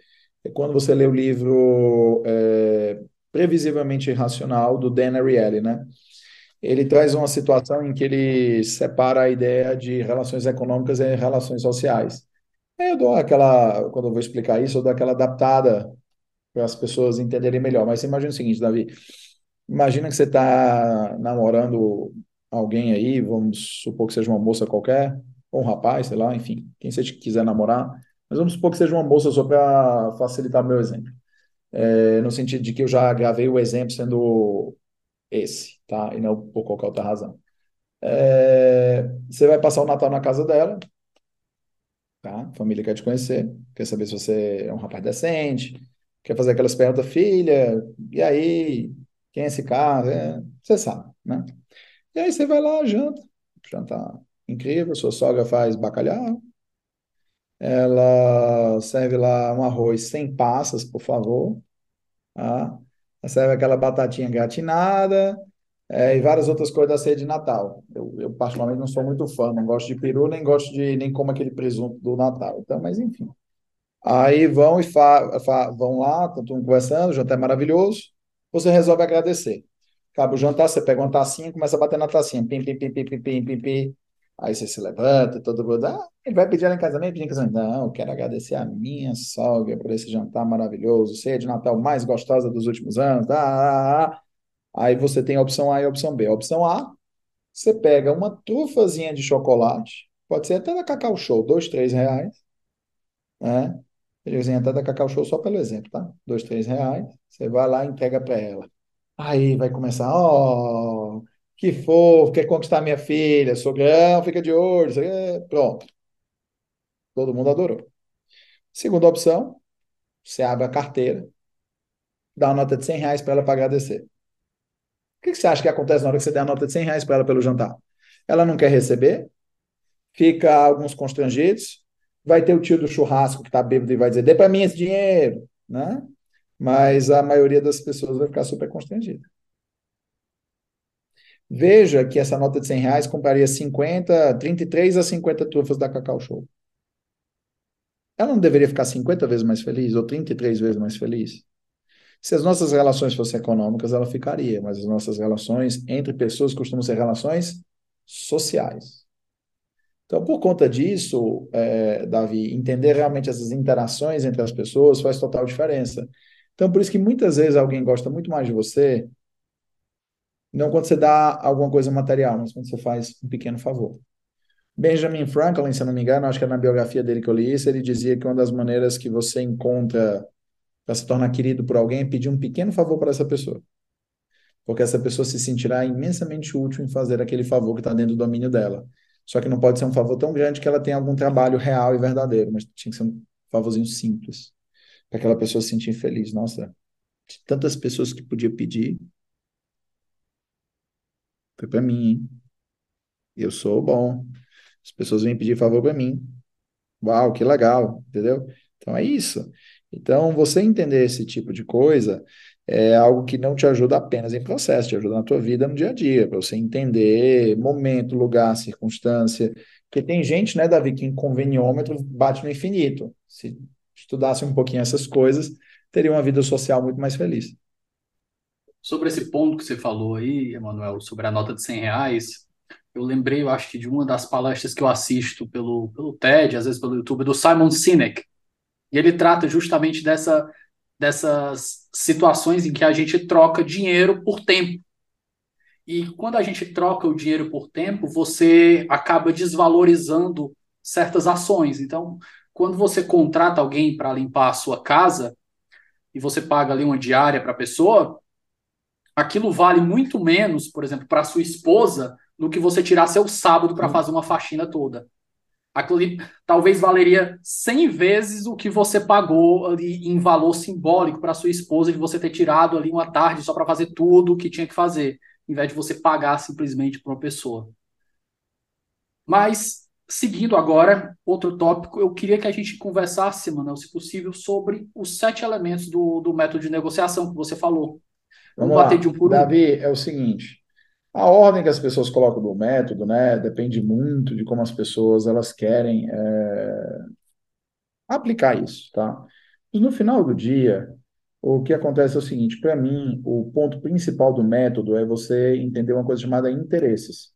É quando você lê o livro é, Previsivelmente Irracional, do Dan Ariely, né? Ele traz uma situação em que ele separa a ideia de relações econômicas e relações sociais. Eu dou aquela, quando eu vou explicar isso, eu dou aquela adaptada para as pessoas entenderem melhor. Mas você imagina o seguinte, Davi. Imagina que você está namorando alguém aí, vamos supor que seja uma moça qualquer, ou um rapaz, sei lá, enfim, quem você quiser namorar, mas vamos supor que seja uma moça só para facilitar meu exemplo. É, no sentido de que eu já gravei o exemplo sendo esse, tá? E não por qualquer outra razão. É, você vai passar o Natal na casa dela, tá? Família quer te conhecer, quer saber se você é um rapaz decente, quer fazer aquelas perguntas, filha, e aí, quem é esse cara? É, você sabe, né? E aí você vai lá, janta, janta incrível, sua sogra faz bacalhau, ela serve lá um arroz sem passas, por favor, tá? Serve aquela batatinha gratinada, é, e várias outras coisas da ceia de Natal. Eu, eu, particularmente, não sou muito fã, não gosto de peru, nem gosto de, nem como aquele presunto do Natal. Então, mas enfim. Aí vão e fa, fa, vão lá, estão conversando, o jantar é maravilhoso, você resolve agradecer. Acaba o jantar, você pega uma tacinha e começa a bater na tacinha. Pim, pim, pim, pim, pim, pim, pim, pim. Aí você se levanta, todo mundo, ah, ele vai pedir ela em casamento, pedir em casamento. Não, quero agradecer a minha sogra por esse jantar maravilhoso, ceia de Natal mais gostosa dos últimos anos. Ah, ah, ah. Aí você tem a opção A e a opção B. A opção A, você pega uma trufazinha de chocolate, pode ser até da Cacau Show, dois, três reais, né? Ele até da Cacau Show só pelo exemplo, tá? Dois, três reais, você vai lá e entrega para ela. Aí vai começar, ó, oh, que fofo, quer conquistar minha filha, sogrão, fica de olho, pronto. Todo mundo adorou. Segunda opção, você abre a carteira, dá uma nota de 100 reais para ela para agradecer. O que você acha que acontece na hora que você der a nota de 100 reais para ela pelo jantar? Ela não quer receber, fica alguns constrangidos, vai ter o tio do churrasco que está bêbado e vai dizer, dê para mim esse dinheiro, né? mas a maioria das pessoas vai ficar super constrangida. Veja que essa nota de 100 reais compraria 50, 33 a 50 trufas da Cacau Show. Ela não deveria ficar 50 vezes mais feliz ou 33 vezes mais feliz? Se as nossas relações fossem econômicas, ela ficaria, mas as nossas relações entre pessoas costumam ser relações sociais. Então, por conta disso, é, Davi, entender realmente essas interações entre as pessoas faz total diferença. Então, por isso que muitas vezes alguém gosta muito mais de você, não quando você dá alguma coisa material, mas quando você faz um pequeno favor. Benjamin Franklin, se eu não me engano, acho que é na biografia dele que eu li isso, ele dizia que uma das maneiras que você encontra para se tornar querido por alguém é pedir um pequeno favor para essa pessoa. Porque essa pessoa se sentirá imensamente útil em fazer aquele favor que está dentro do domínio dela. Só que não pode ser um favor tão grande que ela tenha algum trabalho real e verdadeiro, mas tinha que ser um favorzinho simples, para aquela pessoa se sentir feliz. Nossa, tantas pessoas que podia pedir, foi para mim, hein? Eu sou bom. As pessoas vêm pedir favor para mim. Uau, que legal, entendeu? Então é isso. Então, você entender esse tipo de coisa é algo que não te ajuda apenas em processo, te ajuda na tua vida no dia a dia, para você entender momento, lugar, circunstância. Porque tem gente, né, Davi, que em conveniômetro bate no infinito. Se estudasse um pouquinho essas coisas, teria uma vida social muito mais feliz. Sobre esse ponto que você falou aí, Emanuel, sobre a nota de 100 reais, eu lembrei, eu acho que de uma das palestras que eu assisto pelo, pelo TED, às vezes pelo YouTube, do Simon Sinek. E ele trata justamente dessa dessas situações em que a gente troca dinheiro por tempo. E quando a gente troca o dinheiro por tempo, você acaba desvalorizando certas ações. Então, quando você contrata alguém para limpar a sua casa e você paga ali uma diária para a pessoa, aquilo vale muito menos, por exemplo, para sua esposa do que você tirar seu sábado para fazer uma faxina toda aquilo ali talvez valeria 100 vezes o que você pagou ali em valor simbólico para sua esposa de você ter tirado ali uma tarde só para fazer tudo o que tinha que fazer, em vez de você pagar simplesmente para uma pessoa. Mas, seguindo agora, outro tópico, eu queria que a gente conversasse, Manuel, se possível, sobre os sete elementos do, do método de negociação que você falou. Vamos, Vamos bater de um por um. Davi, é o seguinte, a ordem que as pessoas colocam do método, né, depende muito de como as pessoas elas querem é, aplicar isso, tá? E no final do dia, o que acontece é o seguinte: para mim, o ponto principal do método é você entender uma coisa chamada interesses.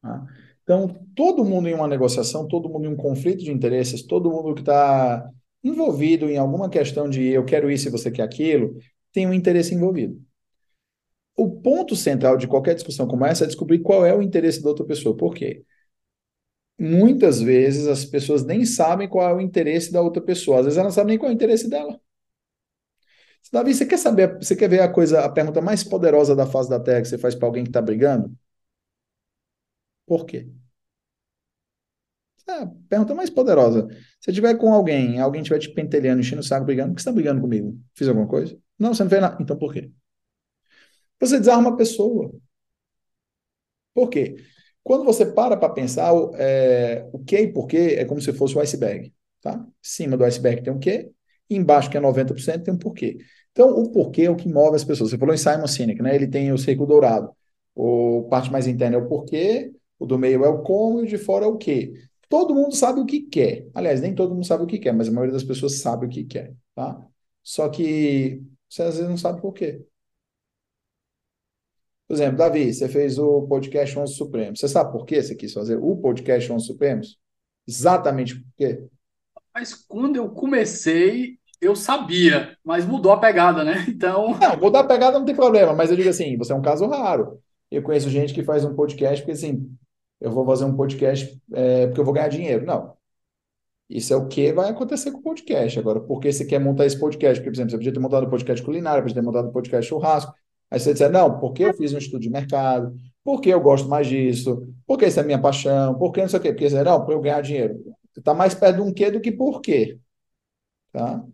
Tá? Então, todo mundo em uma negociação, todo mundo em um conflito de interesses, todo mundo que está envolvido em alguma questão de eu quero isso e você quer aquilo, tem um interesse envolvido o ponto central de qualquer discussão como essa é descobrir qual é o interesse da outra pessoa. Por quê? Muitas vezes as pessoas nem sabem qual é o interesse da outra pessoa. Às vezes elas não sabem nem qual é o interesse dela. Davi, você quer saber, você quer ver a coisa, a pergunta mais poderosa da face da Terra que você faz para alguém que está brigando? Por quê? É pergunta mais poderosa. Se tiver com alguém, alguém estiver te pentelhando, enchendo o saco, brigando, por que você está brigando comigo? Fiz alguma coisa? Não, você não fez nada. Então por quê? Você desarma a pessoa. Por quê? Quando você para para pensar é, o que e por quê, é como se fosse o iceberg. Tá? Em cima do iceberg tem o quê, embaixo, que é 90%, tem um porquê. Então, o porquê é o que move as pessoas. Você falou em Simon Sinek, né? Ele tem o círculo dourado. O parte mais interna é o porquê, o do meio é o como e o de fora é o quê. Todo mundo sabe o que quer. Aliás, nem todo mundo sabe o que quer, mas a maioria das pessoas sabe o que quer, tá? Só que você às vezes não sabe por quê. Por exemplo, Davi, você fez o podcast 11 Supremos. Você sabe por que você quis fazer o podcast 11 Supremos? Exatamente por quê? Mas quando eu comecei, eu sabia, mas mudou a pegada, né? Então. Não, mudar a pegada não tem problema, mas eu digo assim: você é um caso raro. Eu conheço gente que faz um podcast porque assim, eu vou fazer um podcast é, porque eu vou ganhar dinheiro. Não. Isso é o que vai acontecer com o podcast. Agora, por que você quer montar esse podcast? Porque, por exemplo, você podia ter montado um podcast culinário, podia ter montado um podcast churrasco, Aí você diz, não, porque eu fiz um estudo de mercado, porque eu gosto mais disso, porque isso é minha paixão, porque não sei o quê, porque não, para eu ganhar dinheiro. Você está mais perto de um quê do que porquê. Tá?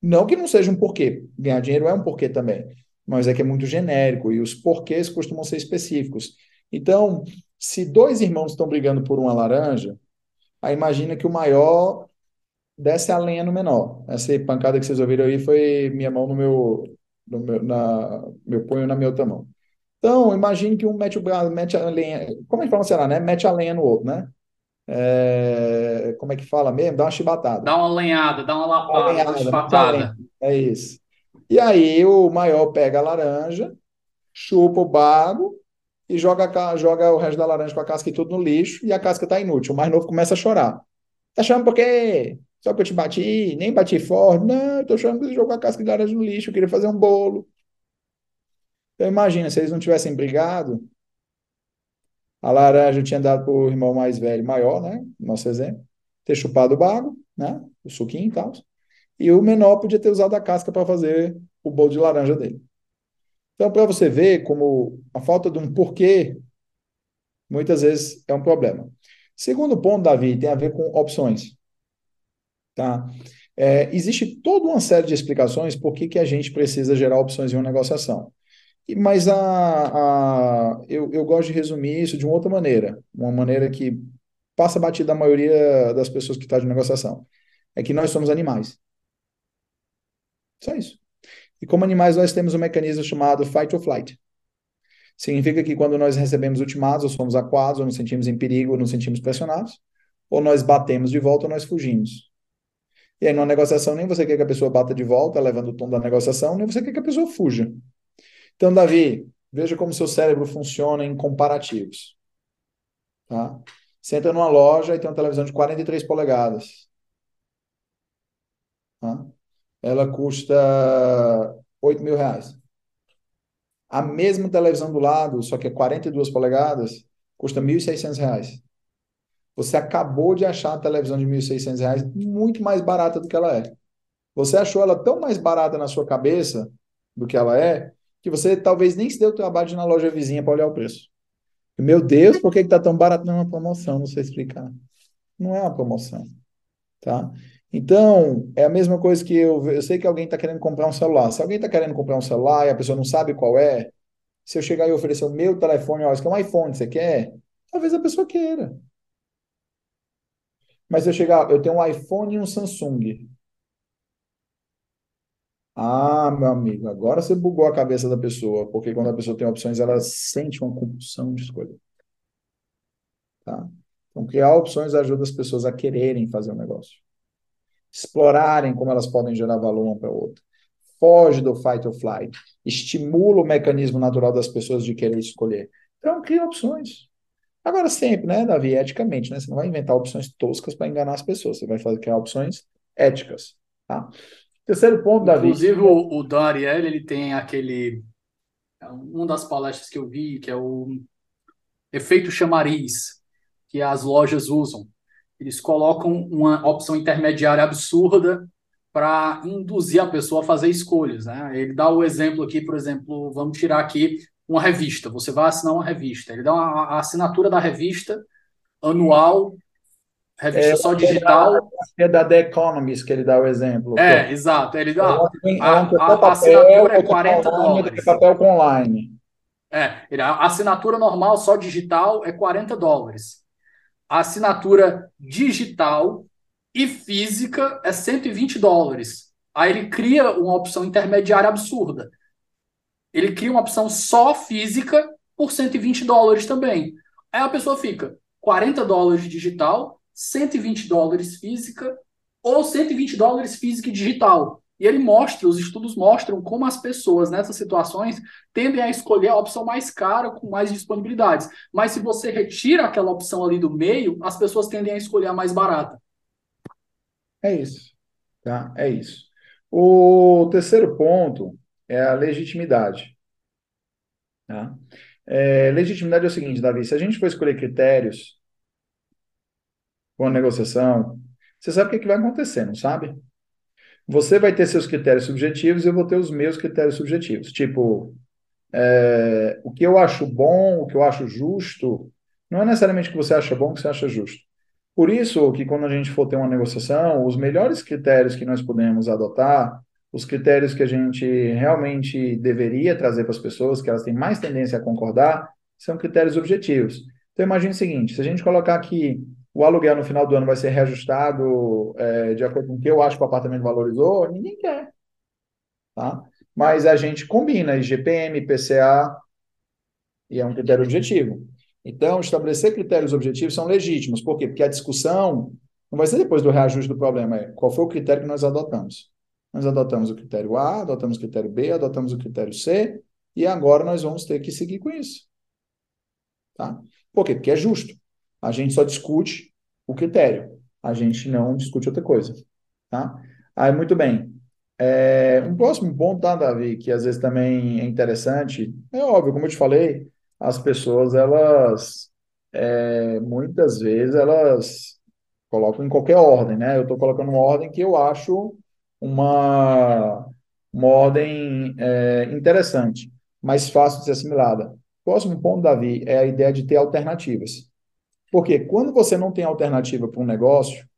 Não que não seja um porquê. Ganhar dinheiro é um porquê também. Mas é que é muito genérico e os porquês costumam ser específicos. Então, se dois irmãos estão brigando por uma laranja, aí imagina que o maior desce a lenha no menor. Essa pancada que vocês ouviram aí foi minha mão no meu, no meu, na, meu punho na minha outra mão. Então, imagine que um mete o mete a lenha, como a gente fala, sei lá, né? Mete a lenha no outro, né? É, como é que fala mesmo? Dá uma chibatada. Dá uma lenhada, dá uma lapada, uma, lenhada, chibatada. É isso. E aí o maior pega a laranja, chupa o bago e joga, joga o resto da laranja com a casca e tudo no lixo e a casca está inútil. O mais novo começa a chorar. Tá chorando por quê? Só que eu te bati, nem bati forte. Não, eu tô chorando porque jogou a casca de laranja no lixo, eu queria fazer um bolo. Então imagina, se eles não tivessem brigado, a laranja tinha dado para o irmão mais velho, maior, né? Nosso exemplo, ter chupado o bago, né? O suquinho e tal. E o menor podia ter usado a casca para fazer o bolo de laranja dele. Então, para você ver como a falta de um porquê muitas vezes é um problema. Segundo ponto, Davi, tem a ver com opções. Tá? É, existe toda uma série de explicações por que, que a gente precisa gerar opções em uma negociação. Mas a, a, eu, eu gosto de resumir isso de uma outra maneira, uma maneira que passa batida da maioria das pessoas que estão tá de negociação. É que nós somos animais. Só isso. E como animais, nós temos um mecanismo chamado fight or flight. Significa que quando nós recebemos ultimados, ou somos acuados, ou nos sentimos em perigo, ou nos sentimos pressionados, ou nós batemos de volta, ou nós fugimos. E aí, numa negociação, nem você quer que a pessoa bata de volta, levando o tom da negociação, nem você quer que a pessoa fuja. Então, Davi, veja como seu cérebro funciona em comparativos. Tá? Você entra numa loja e tem uma televisão de 43 polegadas. Tá? Ela custa 8 mil reais. A mesma televisão do lado, só que é 42 polegadas, custa 1.600 reais. Você acabou de achar a televisão de 1.600 reais muito mais barata do que ela é. Você achou ela tão mais barata na sua cabeça do que ela é, que você talvez nem se deu o trabalho de ir na loja vizinha para olhar o preço. Meu Deus, por que está tão barato? Não é uma promoção, não sei explicar. Não é uma promoção. Tá? Então, é a mesma coisa que eu, eu sei que alguém está querendo comprar um celular. Se alguém está querendo comprar um celular e a pessoa não sabe qual é, se eu chegar e oferecer o meu telefone, olha, isso é um iPhone, você quer? Talvez a pessoa queira. Mas eu chegar, eu tenho um iPhone e um Samsung. Ah, meu amigo, agora você bugou a cabeça da pessoa, porque quando a pessoa tem opções, ela sente uma compulsão de escolha. Tá? Então, criar opções ajuda as pessoas a quererem fazer o um negócio. Explorarem como elas podem gerar valor uma para a outra. Foge do fight or flight. Estimula o mecanismo natural das pessoas de querer escolher. Então, cria opções. Agora, sempre, né, Davi, eticamente, né? Você não vai inventar opções toscas para enganar as pessoas. Você vai fazer criar opções éticas, tá? Terceiro ponto, Davi. Inclusive, o, o Dan Ariely, ele tem aquele. Uma das palestras que eu vi, que é o efeito chamariz, que as lojas usam. Eles colocam uma opção intermediária absurda para induzir a pessoa a fazer escolhas. Né? Ele dá o exemplo aqui, por exemplo, vamos tirar aqui uma revista. Você vai assinar uma revista. Ele dá uma, a assinatura da revista anual Revista é, só digital. É da The Economist que ele dá o exemplo. É, exato. Ele dá. A, a, a assinatura é 40 dólares. Papel online. É, a assinatura normal, só digital, é 40 dólares. A assinatura digital e física é 120 dólares. Aí ele cria uma opção intermediária absurda. Ele cria uma opção só física por 120 dólares também. Aí a pessoa fica 40 dólares digital 120 dólares física ou 120 dólares física e digital. E ele mostra, os estudos mostram como as pessoas nessas situações tendem a escolher a opção mais cara com mais disponibilidades. Mas se você retira aquela opção ali do meio, as pessoas tendem a escolher a mais barata. É isso. Tá? É isso. O terceiro ponto é a legitimidade. Tá? É, legitimidade é o seguinte, Davi, se a gente for escolher critérios com a negociação, você sabe o que, é que vai acontecer, não sabe? Você vai ter seus critérios subjetivos e eu vou ter os meus critérios subjetivos. Tipo, é, o que eu acho bom, o que eu acho justo, não é necessariamente o que você acha bom, o que você acha justo. Por isso que quando a gente for ter uma negociação, os melhores critérios que nós podemos adotar, os critérios que a gente realmente deveria trazer para as pessoas, que elas têm mais tendência a concordar, são critérios objetivos. Então imagine o seguinte, se a gente colocar aqui o aluguel no final do ano vai ser reajustado é, de acordo com o que eu acho que o apartamento valorizou, ninguém quer. Tá? Mas a gente combina IGPM, PCA, e é um critério objetivo. Então, estabelecer critérios objetivos são legítimos. Por quê? Porque a discussão não vai ser depois do reajuste do problema. É qual foi o critério que nós adotamos? Nós adotamos o critério A, adotamos o critério B, adotamos o critério C, e agora nós vamos ter que seguir com isso. Tá? Por quê? Porque é justo. A gente só discute o critério. A gente não discute outra coisa. Tá? Aí, muito bem. É, um próximo ponto, tá, Davi, que às vezes também é interessante, é óbvio, como eu te falei, as pessoas, elas, é, muitas vezes, elas colocam em qualquer ordem, né? Eu estou colocando uma ordem que eu acho uma, uma ordem é, interessante, mais fácil de ser assimilada. Próximo ponto, Davi, é a ideia de ter alternativas. Porque quando você não tem alternativa para um negócio,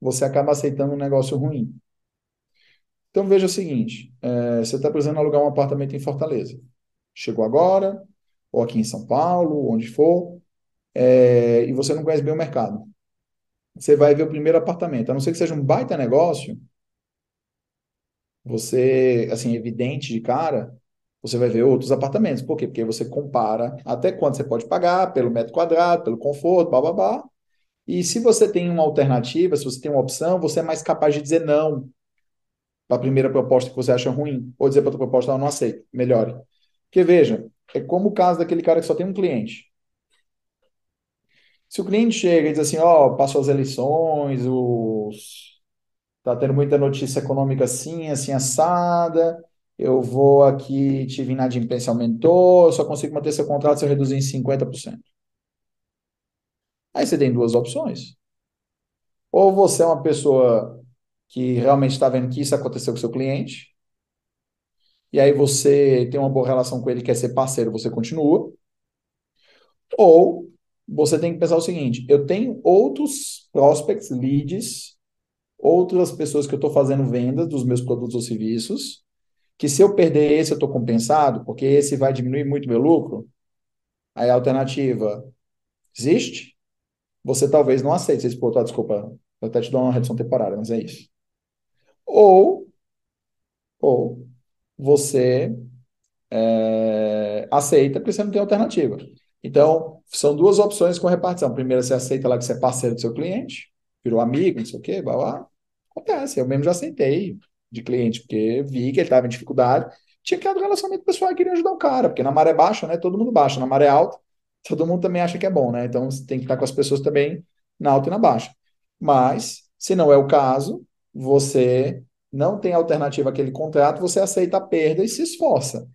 você acaba aceitando um negócio ruim. Então veja o seguinte: é, você está precisando alugar um apartamento em Fortaleza. Chegou agora, ou aqui em São Paulo, onde for, é, e você não conhece bem o mercado. Você vai ver o primeiro apartamento, a não ser que seja um baita negócio, você, assim, evidente de cara, você vai ver outros apartamentos. Por quê? Porque você compara até quanto você pode pagar pelo metro quadrado, pelo conforto, blá. E se você tem uma alternativa, se você tem uma opção, você é mais capaz de dizer não para a primeira proposta que você acha ruim, ou dizer para outra proposta, não, não aceito, melhore. Porque veja, é como o caso daquele cara que só tem um cliente. Se o cliente chega e diz assim, ó, oh, passou as eleições, os... tá tendo muita notícia econômica assim, assim, assada, eu vou aqui, tive inadimplência aumentou, eu só consigo manter seu contrato se eu reduzir em 50%. Aí você tem duas opções. Ou você é uma pessoa que realmente está vendo que isso aconteceu com seu cliente, e aí você tem uma boa relação com ele, quer ser parceiro, você continua. Ou você tem que pensar o seguinte: eu tenho outros prospects, leads, outras pessoas que eu estou fazendo vendas dos meus produtos ou serviços, que se eu perder esse, eu estou compensado, porque esse vai diminuir muito meu lucro. Aí a alternativa existe. Você talvez não aceite. Você pô, tá, desculpa, eu até te dou uma redução temporária, mas é isso. Ou, ou você é, aceita porque você não tem alternativa. Então, são duas opções com repartição. Primeiro, você aceita lá que você é parceiro do seu cliente, virou amigo, não sei o quê, blá, blá. Acontece, eu mesmo já aceitei de cliente, porque vi que ele estava em dificuldade. Tinha criado um relacionamento pessoal e queria ajudar o cara, porque na maré baixa, né, todo mundo baixa. Na maré alta, todo mundo também acha que é bom, né? Então, você tem que estar com as pessoas também na alta e na baixa. Mas, se não é o caso, você não tem alternativa àquele contrato, você aceita a perda e se esforça.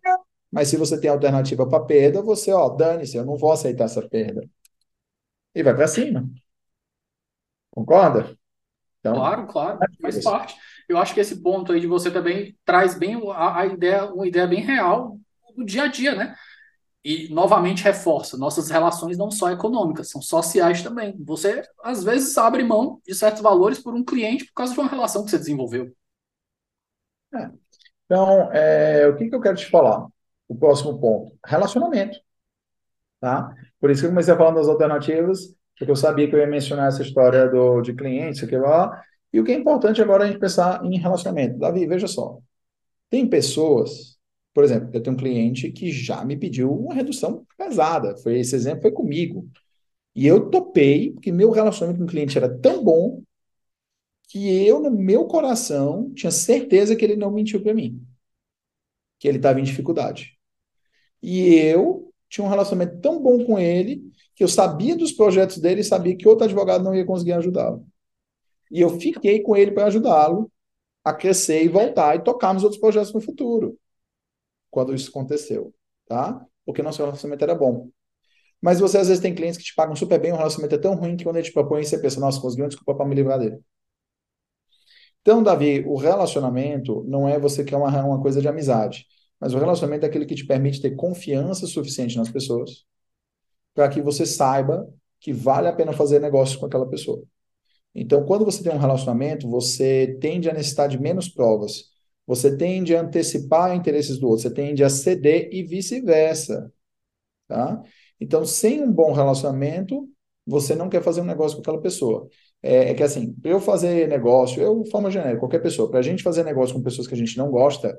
Mas se você tem alternativa para perda, você, ó, dane-se, eu não vou aceitar essa perda. E vai para cima. Concorda? Então, claro, claro, faz parte. Eu acho que esse ponto aí de você também traz bem a, a ideia, uma ideia bem real do dia a dia, né? E novamente reforça, nossas relações não só econômicas, são sociais também. Você às vezes abre mão de certos valores por um cliente por causa de uma relação que você desenvolveu. É. Então, é, o que, que eu quero te falar? O próximo ponto: relacionamento. Tá? Por isso que eu comecei falar das alternativas, porque eu sabia que eu ia mencionar essa história do, de clientes, aqui lá. E o que é importante agora é a gente pensar em relacionamento. Davi, veja só. Tem pessoas, por exemplo, eu tenho um cliente que já me pediu uma redução pesada. Foi esse exemplo foi comigo. E eu topei, porque meu relacionamento com o cliente era tão bom que eu, no meu coração, tinha certeza que ele não mentiu para mim. Que ele estava em dificuldade. E eu tinha um relacionamento tão bom com ele que eu sabia dos projetos dele e sabia que outro advogado não ia conseguir ajudá-lo. E eu fiquei com ele para ajudá-lo a crescer e voltar e tocar nos outros projetos no futuro. Quando isso aconteceu, tá? Porque nosso relacionamento era bom. Mas você às vezes tem clientes que te pagam super bem, o relacionamento é tão ruim que quando ele te propõe, você pensa, nossa, conseguiu uma desculpa para me livrar dele. Então, Davi, o relacionamento não é você que é uma, uma coisa de amizade, mas o relacionamento é aquele que te permite ter confiança suficiente nas pessoas para que você saiba que vale a pena fazer negócio com aquela pessoa. Então, quando você tem um relacionamento, você tende a necessitar de menos provas, você tende a antecipar interesses do outro, você tende a ceder e vice-versa, tá? Então, sem um bom relacionamento, você não quer fazer um negócio com aquela pessoa é, é que assim, para eu fazer negócio, eu, forma genérica, qualquer pessoa, para a gente fazer negócio com pessoas que a gente não gosta,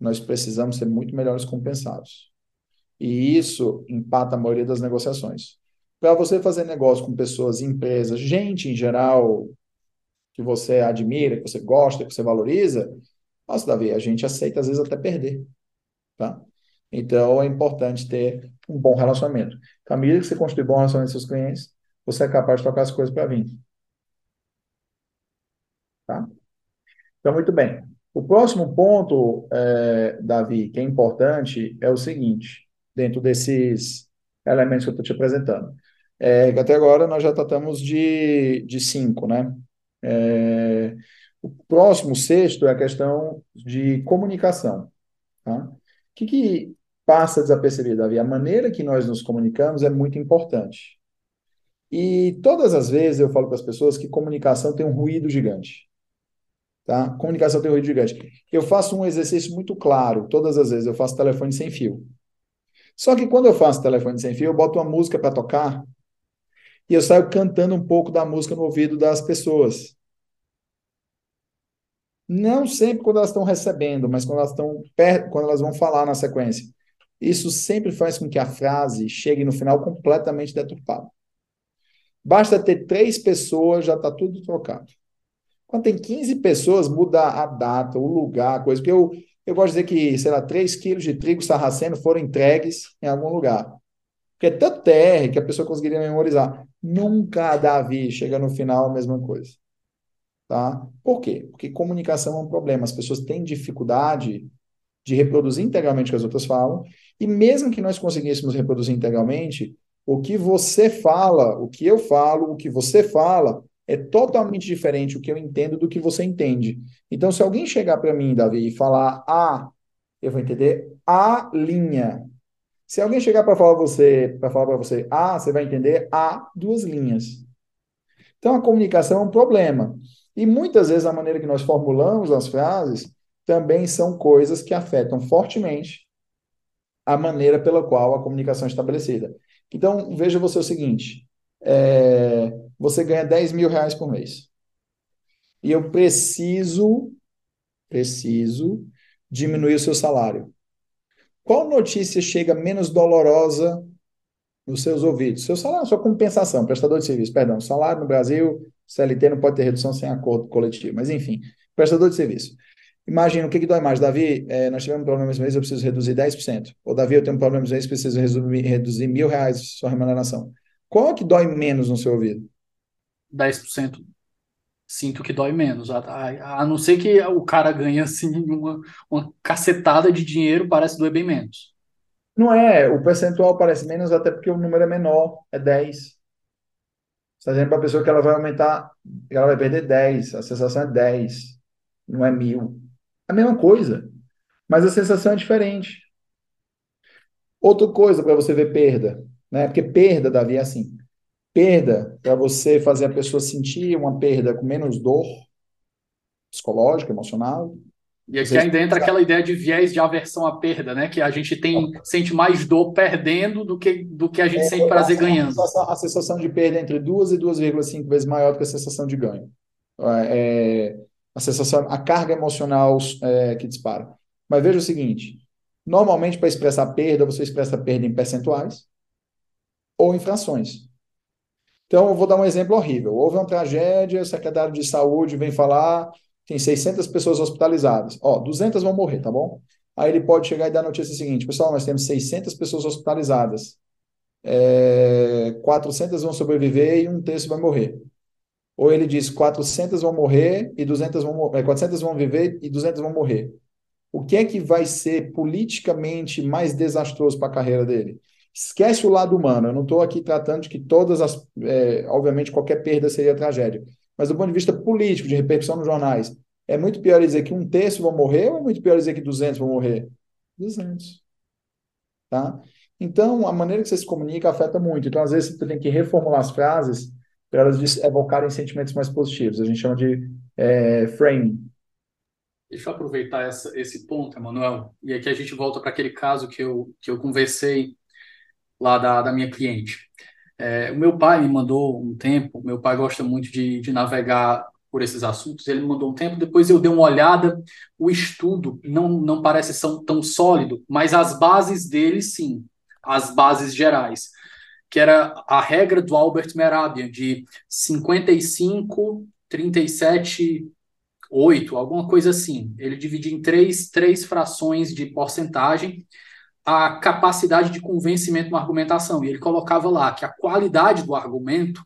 nós precisamos ser muito melhores compensados. E isso empata a maioria das negociações. Para você fazer negócio com pessoas, empresas, gente em geral, que você admira, que você gosta, que você valoriza, nossa, Davi, a gente aceita às vezes até perder, tá? Então, é importante ter um bom relacionamento. Então, à medida que você construir bom relacionamento com seus clientes, você é capaz de tocar as coisas para vir. Tá? Então, muito bem. O próximo ponto, é, Davi, que é importante, é o seguinte, dentro desses elementos que eu estou te apresentando. É, até agora nós já tratamos de, de cinco, né? É, o próximo, sexto, é a questão de comunicação. Tá? O que, que passa desapercebido, Davi? A maneira que nós nos comunicamos é muito importante. E todas as vezes eu falo para as pessoas que comunicação tem um ruído gigante. Tá? Comunicação tem um ruído gigante. Eu faço um exercício muito claro, todas as vezes eu faço telefone sem fio. Só que quando eu faço telefone sem fio, eu boto uma música para tocar e eu saio cantando um pouco da música no ouvido das pessoas. Não sempre quando elas estão recebendo, mas quando elas estão quando elas vão falar na sequência. Isso sempre faz com que a frase chegue no final completamente deturpada. Basta ter três pessoas, já está tudo trocado. Quando tem 15 pessoas, muda a data, o lugar, a coisa. Porque eu, eu gosto de dizer que, sei lá, 3 quilos de trigo sarraceno foram entregues em algum lugar. Porque é tanto TR que a pessoa conseguiria memorizar. Nunca, Davi, chega no final a mesma coisa. Tá? Por quê? Porque comunicação é um problema. As pessoas têm dificuldade de reproduzir integralmente o que as outras falam, e mesmo que nós conseguíssemos reproduzir integralmente, o que você fala, o que eu falo, o que você fala, é totalmente diferente o que eu entendo do que você entende. Então, se alguém chegar para mim, Davi, e falar A, eu vou entender a linha. Se alguém chegar para falar você, para falar para você A, você vai entender A duas linhas. Então, a comunicação é um problema. E muitas vezes a maneira que nós formulamos as frases também são coisas que afetam fortemente a maneira pela qual a comunicação é estabelecida. Então, veja você o seguinte: é, você ganha 10 mil reais por mês. E eu preciso, preciso diminuir o seu salário. Qual notícia chega menos dolorosa nos seus ouvidos? Seu salário, sua compensação, prestador de serviço, perdão, salário no Brasil, CLT não pode ter redução sem acordo coletivo, mas enfim, prestador de serviço. Imagina, o que, que dói mais? Davi, é, nós tivemos um problema esse mês, eu preciso reduzir 10%. Ou Davi, eu tenho um problema esse mês, preciso reduzir, reduzir mil reais sua remuneração. Qual é que dói menos no seu ouvido? 10% sinto que dói menos. A, a, a, não ser que o cara ganhe assim uma, uma cacetada de dinheiro, parece doer bem menos. Não é, o percentual parece menos até porque o número é menor, é 10. Você está dizendo para a pessoa que ela vai aumentar, ela vai perder 10, a sensação é 10, não é mil. É a mesma coisa, mas a sensação é diferente. Outra coisa para você ver perda, né? Porque perda, Davi, é assim. Perda, para você fazer a pessoa sentir uma perda com menos dor psicológica, emocional. E aqui ainda entra aquela ideia de viés de aversão à perda, né? Que a gente tem sente mais dor perdendo do que, do que a gente é, sente prazer ganhando. A sensação, a sensação de perda é entre 2 e 2,5 vezes maior do que a sensação de ganho. É, a sensação, a carga emocional é, que dispara. Mas veja o seguinte: normalmente, para expressar perda, você expressa perda em percentuais ou em frações. Então, eu vou dar um exemplo horrível. Houve uma tragédia, o secretário de saúde vem falar, tem 600 pessoas hospitalizadas. Ó, 200 vão morrer, tá bom? Aí ele pode chegar e dar a notícia seguinte: pessoal, nós temos 600 pessoas hospitalizadas. É, 400 vão sobreviver e um terço vai morrer. Ou ele diz 400 vão morrer e 200 vão, 400 é, vão viver e 200 vão morrer. O que é que vai ser politicamente mais desastroso para a carreira dele? Esquece o lado humano. Eu não estou aqui tratando de que todas as. É, obviamente, qualquer perda seria tragédia. Mas do ponto de vista político, de repercussão nos jornais, é muito pior dizer que um terço vão morrer ou é muito pior dizer que 200 vão morrer? 200. Tá? Então, a maneira que você se comunica afeta muito. Então, às vezes, você tem que reformular as frases para elas evocarem sentimentos mais positivos. A gente chama de é, framing. Deixa eu aproveitar essa, esse ponto, Emanuel, e aqui a gente volta para aquele caso que eu, que eu conversei lá da, da minha cliente. É, o meu pai me mandou um tempo, meu pai gosta muito de, de navegar por esses assuntos, ele me mandou um tempo, depois eu dei uma olhada, o estudo não, não parece tão, tão sólido, mas as bases dele sim, as bases gerais que era a regra do Albert Merabian, de 55, 37, 8, alguma coisa assim. Ele dividia em três, três frações de porcentagem. A capacidade de convencimento na argumentação. E ele colocava lá que a qualidade do argumento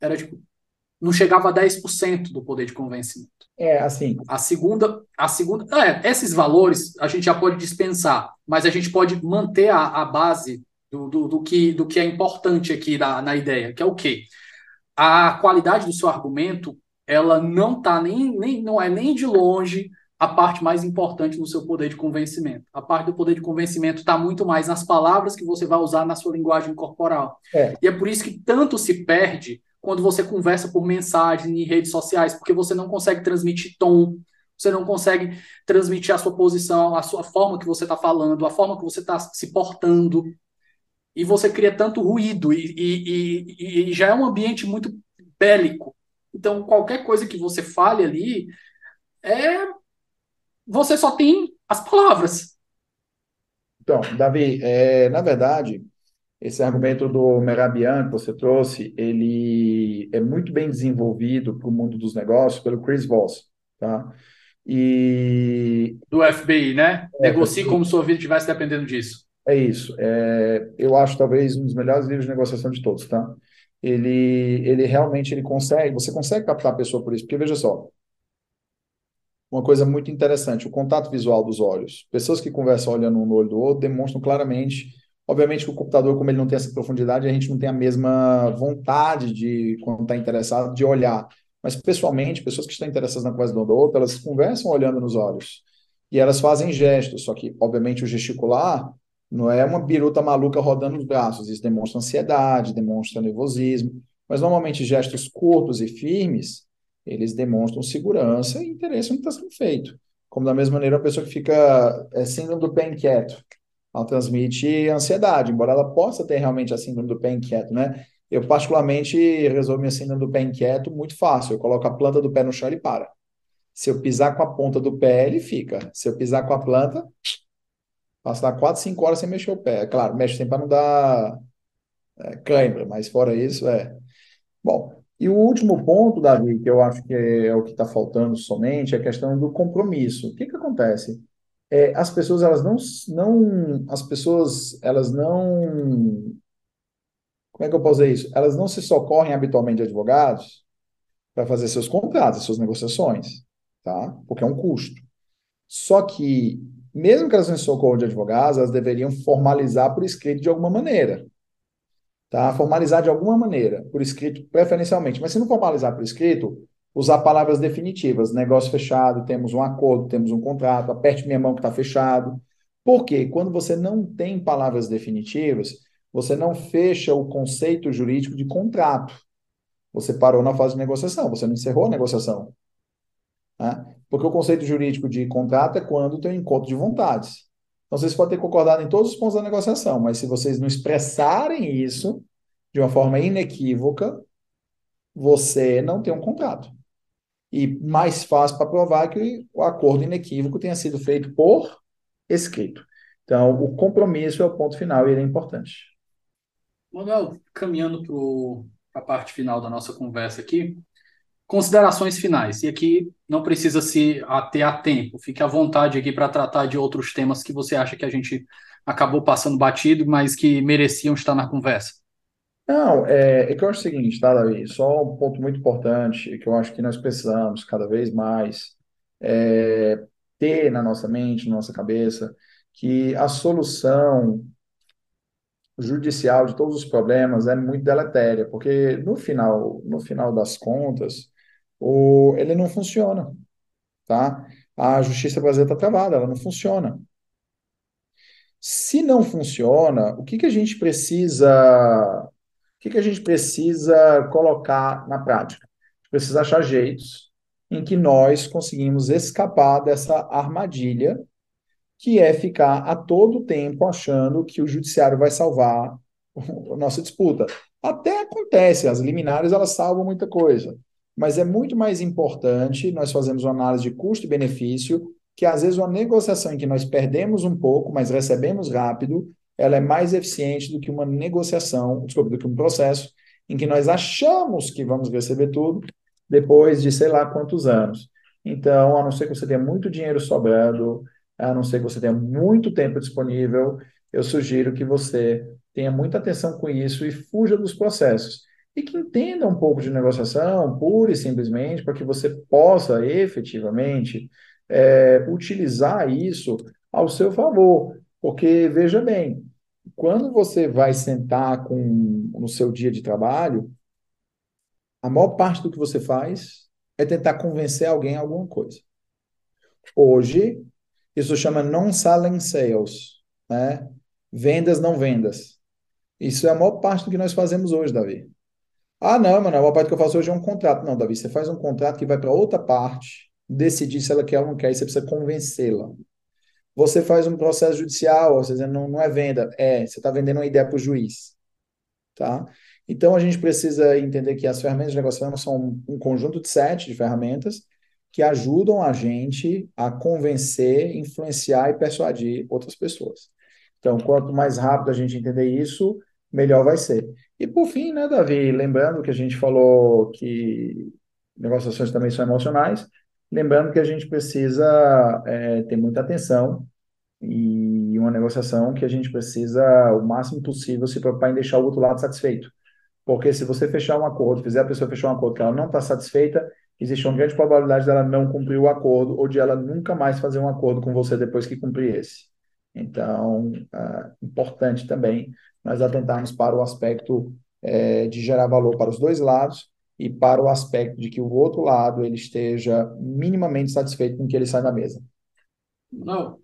era tipo, não chegava a 10% do poder de convencimento. É, assim. A segunda, a segunda, é, esses valores a gente já pode dispensar, mas a gente pode manter a, a base do, do, do, que, do que é importante aqui na, na ideia, que é o quê? A qualidade do seu argumento, ela não tá nem, nem não é nem de longe a parte mais importante no seu poder de convencimento. A parte do poder de convencimento está muito mais nas palavras que você vai usar na sua linguagem corporal. É. E é por isso que tanto se perde quando você conversa por mensagem em redes sociais, porque você não consegue transmitir tom, você não consegue transmitir a sua posição, a sua forma que você está falando, a forma que você está se portando. E você cria tanto ruído, e, e, e, e já é um ambiente muito bélico. Então, qualquer coisa que você fale ali é você só tem as palavras. Então, Davi, é, na verdade, esse argumento do Merabian que você trouxe, ele é muito bem desenvolvido para o mundo dos negócios pelo Chris Voss, tá? E... Do FBI, né? É, Negocie como se sua vida estivesse dependendo disso. É isso. É, eu acho talvez um dos melhores livros de negociação de todos, tá? Ele, ele realmente ele consegue, você consegue captar a pessoa por isso, porque veja só, uma coisa muito interessante, o contato visual dos olhos. Pessoas que conversam olhando um no olho do outro demonstram claramente, obviamente que o computador, como ele não tem essa profundidade, a gente não tem a mesma vontade de, quando está interessado, de olhar. Mas, pessoalmente, pessoas que estão interessadas na conversa do outro, elas conversam olhando nos olhos. E elas fazem gestos, só que, obviamente, o gesticular não é uma biruta maluca rodando os braços. Isso demonstra ansiedade, demonstra nervosismo. Mas, normalmente, gestos curtos e firmes eles demonstram segurança e interesse no que está sendo feito. Como da mesma maneira, a pessoa que fica é, síndrome do pé inquieto, ela transmite ansiedade, embora ela possa ter realmente a síndrome do pé inquieto, né? Eu, particularmente, resolvo minha síndrome do pé inquieto muito fácil. Eu coloco a planta do pé no chão, ele para. Se eu pisar com a ponta do pé, ele fica. Se eu pisar com a planta, passo lá 4, 5 horas sem mexer o pé. É claro, mexe sempre para não dar é, cãibra, mas fora isso, é. Bom, e o último ponto, Davi, que eu acho que é, o que está faltando somente, é a questão do compromisso. O que que acontece? É, as pessoas, elas não, não, as pessoas, elas não, como é que eu posso dizer isso? Elas não se socorrem habitualmente de advogados para fazer seus contratos, suas negociações, tá? Porque é um custo. Só que, mesmo que elas não se socorram de advogados, elas deveriam formalizar por escrito de alguma maneira tá? Formalizar de alguma maneira, por escrito, preferencialmente. Mas se não formalizar por escrito, usar palavras definitivas. Negócio fechado, temos um acordo, temos um contrato, aperte minha mão que está fechado. Porque quando você não tem palavras definitivas, você não fecha o conceito jurídico de contrato. Você parou na fase de negociação, você não encerrou a negociação. Né? Porque o conceito jurídico de contrato é quando tem um encontro de vontades. Então, vocês podem ter concordado em todos os pontos da negociação, mas se vocês não expressarem isso de uma forma inequívoca, você não tem um contrato. E mais fácil para provar que o acordo inequívoco tenha sido feito por escrito. Então, o compromisso é o ponto final e ele é importante. Manuel, caminhando para a parte final da nossa conversa aqui, Considerações finais. E aqui não precisa se ater a tempo. Fique à vontade aqui para tratar de outros temas que você acha que a gente acabou passando batido, mas que mereciam estar na conversa. Não, é, é que eu acho o seguinte, tá, Davi? Só um ponto muito importante que eu acho que nós precisamos cada vez mais é, ter na nossa mente, na nossa cabeça, que a solução judicial de todos os problemas é muito deletéria, porque no final, no final das contas, o, ele não funciona, tá? A justiça brasileira está travada, ela não funciona. Se não funciona, o que que a gente precisa, o que que a gente precisa colocar na prática? Precisa achar jeitos em que nós conseguimos escapar dessa armadilha que é ficar a todo tempo achando que o judiciário vai salvar a nossa disputa. Até acontece, as liminares elas salvam muita coisa, mas é muito mais importante nós fazermos uma análise de custo e benefício, que às vezes uma negociação em que nós perdemos um pouco, mas recebemos rápido, ela é mais eficiente do que uma negociação, desculpa, do que um processo em que nós achamos que vamos receber tudo depois de sei lá quantos anos. Então, a não ser que você tenha muito dinheiro sobrando, a não ser que você tenha muito tempo disponível, eu sugiro que você tenha muita atenção com isso e fuja dos processos. E que entenda um pouco de negociação, pura e simplesmente, para que você possa efetivamente é, utilizar isso ao seu favor. Porque, veja bem, quando você vai sentar com, no seu dia de trabalho, a maior parte do que você faz é tentar convencer alguém a alguma coisa. Hoje, isso chama non-selling sales, né? Vendas não vendas. Isso é a maior parte do que nós fazemos hoje, Davi. Ah, não, mano, a parte que eu faço hoje é um contrato. Não, Davi, você faz um contrato que vai para outra parte, decidir se ela quer ou não quer, e você precisa convencê-la. Você faz um processo judicial, ou seja, não, não é venda, é, você está vendendo uma ideia para o juiz. Tá? Então, a gente precisa entender que as ferramentas de negociação são um conjunto de sete de ferramentas que ajudam a gente a convencer, influenciar e persuadir outras pessoas. Então, quanto mais rápido a gente entender isso, melhor vai ser. E por fim, né, Davi, lembrando que a gente falou que negociações também são emocionais, lembrando que a gente precisa é, ter muita atenção e uma negociação que a gente precisa, o máximo possível, se preocupar em deixar o outro lado satisfeito. Porque se você fechar um acordo, fizer a pessoa fechar um acordo que ela não está satisfeita, existe uma grande probabilidade dela não cumprir o acordo ou de ela nunca mais fazer um acordo com você depois que cumprir esse. Então, é importante também nós atentarmos para o aspecto é, de gerar valor para os dois lados e para o aspecto de que o outro lado ele esteja minimamente satisfeito com o que ele sai da mesa. Não,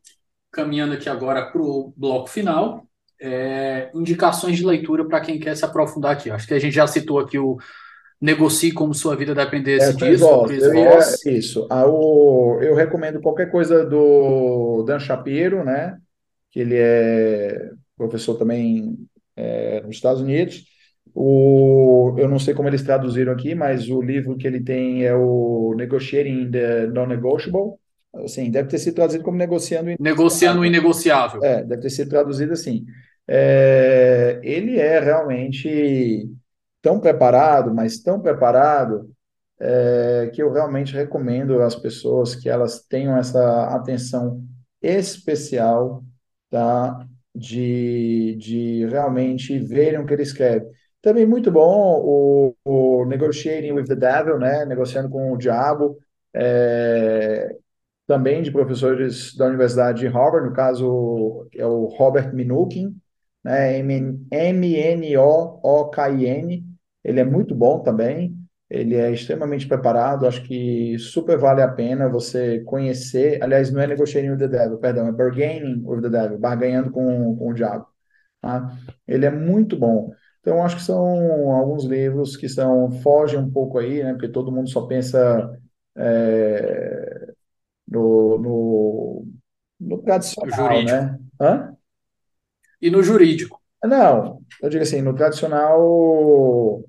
caminhando aqui agora para o bloco final, é, indicações de leitura para quem quer se aprofundar aqui. Acho que a gente já citou aqui o Negocie como sua vida dependesse é, disso. Eu ia, isso. Ah, o, eu recomendo qualquer coisa do Dan Shapiro, né? Que ele é professor também é, nos Estados Unidos. O, eu não sei como eles traduziram aqui, mas o livro que ele tem é o Negotiating the Non-Negotiable. Assim, deve ter sido traduzido como Negociando o Negociando o Inegociável. É, deve ter sido traduzido assim. É, ele é realmente tão preparado, mas tão preparado, é, que eu realmente recomendo às pessoas que elas tenham essa atenção especial tá, de, de realmente verem o que ele escreve. Também muito bom o, o Negotiating with the Devil, né? Negociando com o Diabo, é, também de professores da Universidade de Harvard, no caso é o Robert Minukin, né? M-N-O-O-K-I-N. Ele é muito bom também. Ele é extremamente preparado. Acho que super vale a pena você conhecer. Aliás, não é Negotiating with the Devil, perdão, é Bargaining with the Devil, barganhando com, com o diabo. Tá? Ele é muito bom. Então, acho que são alguns livros que são, fogem um pouco aí, né? Porque todo mundo só pensa é, no, no, no tradicional, jurídico. né? Hã? E no jurídico. Não, eu digo assim, no tradicional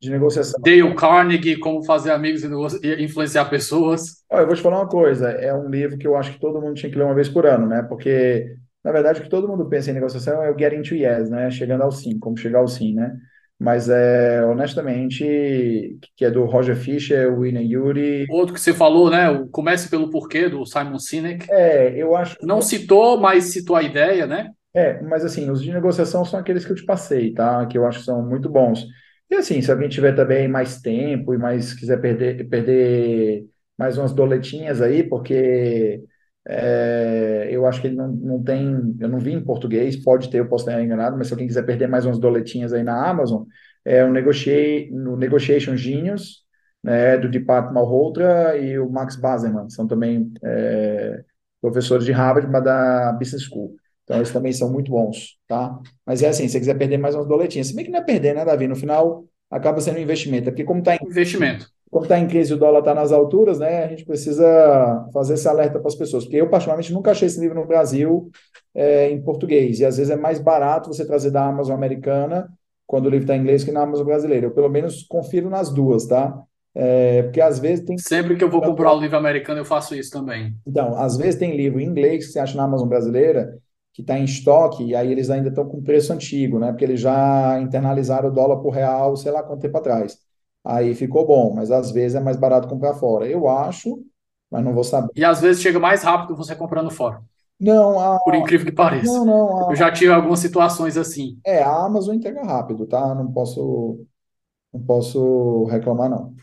de negociação. Dale Carnegie, Como Fazer Amigos e Influenciar Pessoas. Olha, eu vou te falar uma coisa, é um livro que eu acho que todo mundo tinha que ler uma vez por ano, né? Porque, na verdade, o que todo mundo pensa em negociação é o getting to yes, né? Chegando ao sim, como chegar ao sim, né? Mas, é, honestamente, que é do Roger Fisher, William Yuri... Outro que você falou, né? O Comece pelo Porquê, do Simon Sinek. É, eu acho... Não citou, mas citou a ideia, né? É, mas assim, os de negociação são aqueles que eu te passei, tá? Que eu acho que são muito bons. E assim, se alguém tiver também mais tempo e mais quiser perder, perder mais umas doletinhas aí, porque é, eu acho que ele não, não tem, eu não vi em português, pode ter, eu posso estar enganado, mas se alguém quiser perder mais umas doletinhas aí na Amazon, é o Negotiate, no Negotiation Genius, né, do Deepak Malhotra e o Max Baseman, são também é, professores de Harvard, mas da Business School. Então, eles também são muito bons, tá? Mas é assim, se você quiser perder mais umas doletinhas, se bem que não é perder, né, Davi? No final, acaba sendo um investimento. É porque como está em... Investimento. Como está em crise, o dólar está nas alturas, né? A gente precisa fazer esse alerta para as pessoas. Porque eu, particularmente, nunca achei esse livro no Brasil é, em português. E, às vezes, é mais barato você trazer da Amazon americana, quando o livro está em inglês, que na Amazon brasileira. Eu, pelo menos, confiro nas duas, tá? É, porque às vezes tem. Sempre que eu vou comprar o livro americano, eu faço isso também. Então, às vezes tem livro em inglês que você acha na Amazon brasileira que está em estoque, e aí eles ainda estão com preço antigo, né? Porque eles já internalizaram o dólar por real, sei lá quanto tempo atrás. Aí ficou bom, mas às vezes é mais barato comprar fora. Eu acho, mas não vou saber. E às vezes chega mais rápido você comprando fora. Não, a... Por incrível que pareça. Não, não. A... Eu já tive algumas situações assim. É, a Amazon entrega rápido, tá? Não posso, não posso reclamar, não.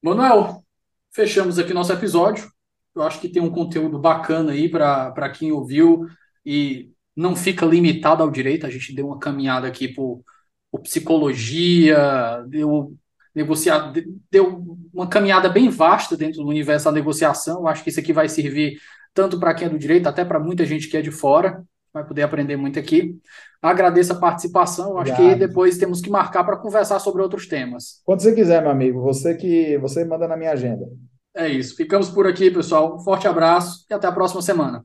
Manuel, fechamos aqui nosso episódio. Eu acho que tem um conteúdo bacana aí para quem ouviu e não fica limitado ao direito. A gente deu uma caminhada aqui por, por psicologia, deu negociar, deu uma caminhada bem vasta dentro do universo da negociação. Eu acho que isso aqui vai servir tanto para quem é do direito, até para muita gente que é de fora, vai poder aprender muito aqui. Agradeço a participação. Acho que depois temos que marcar para conversar sobre outros temas. Quando você quiser, meu amigo, você que você manda na minha agenda. É isso. Ficamos por aqui, pessoal. Um forte abraço e até a próxima semana.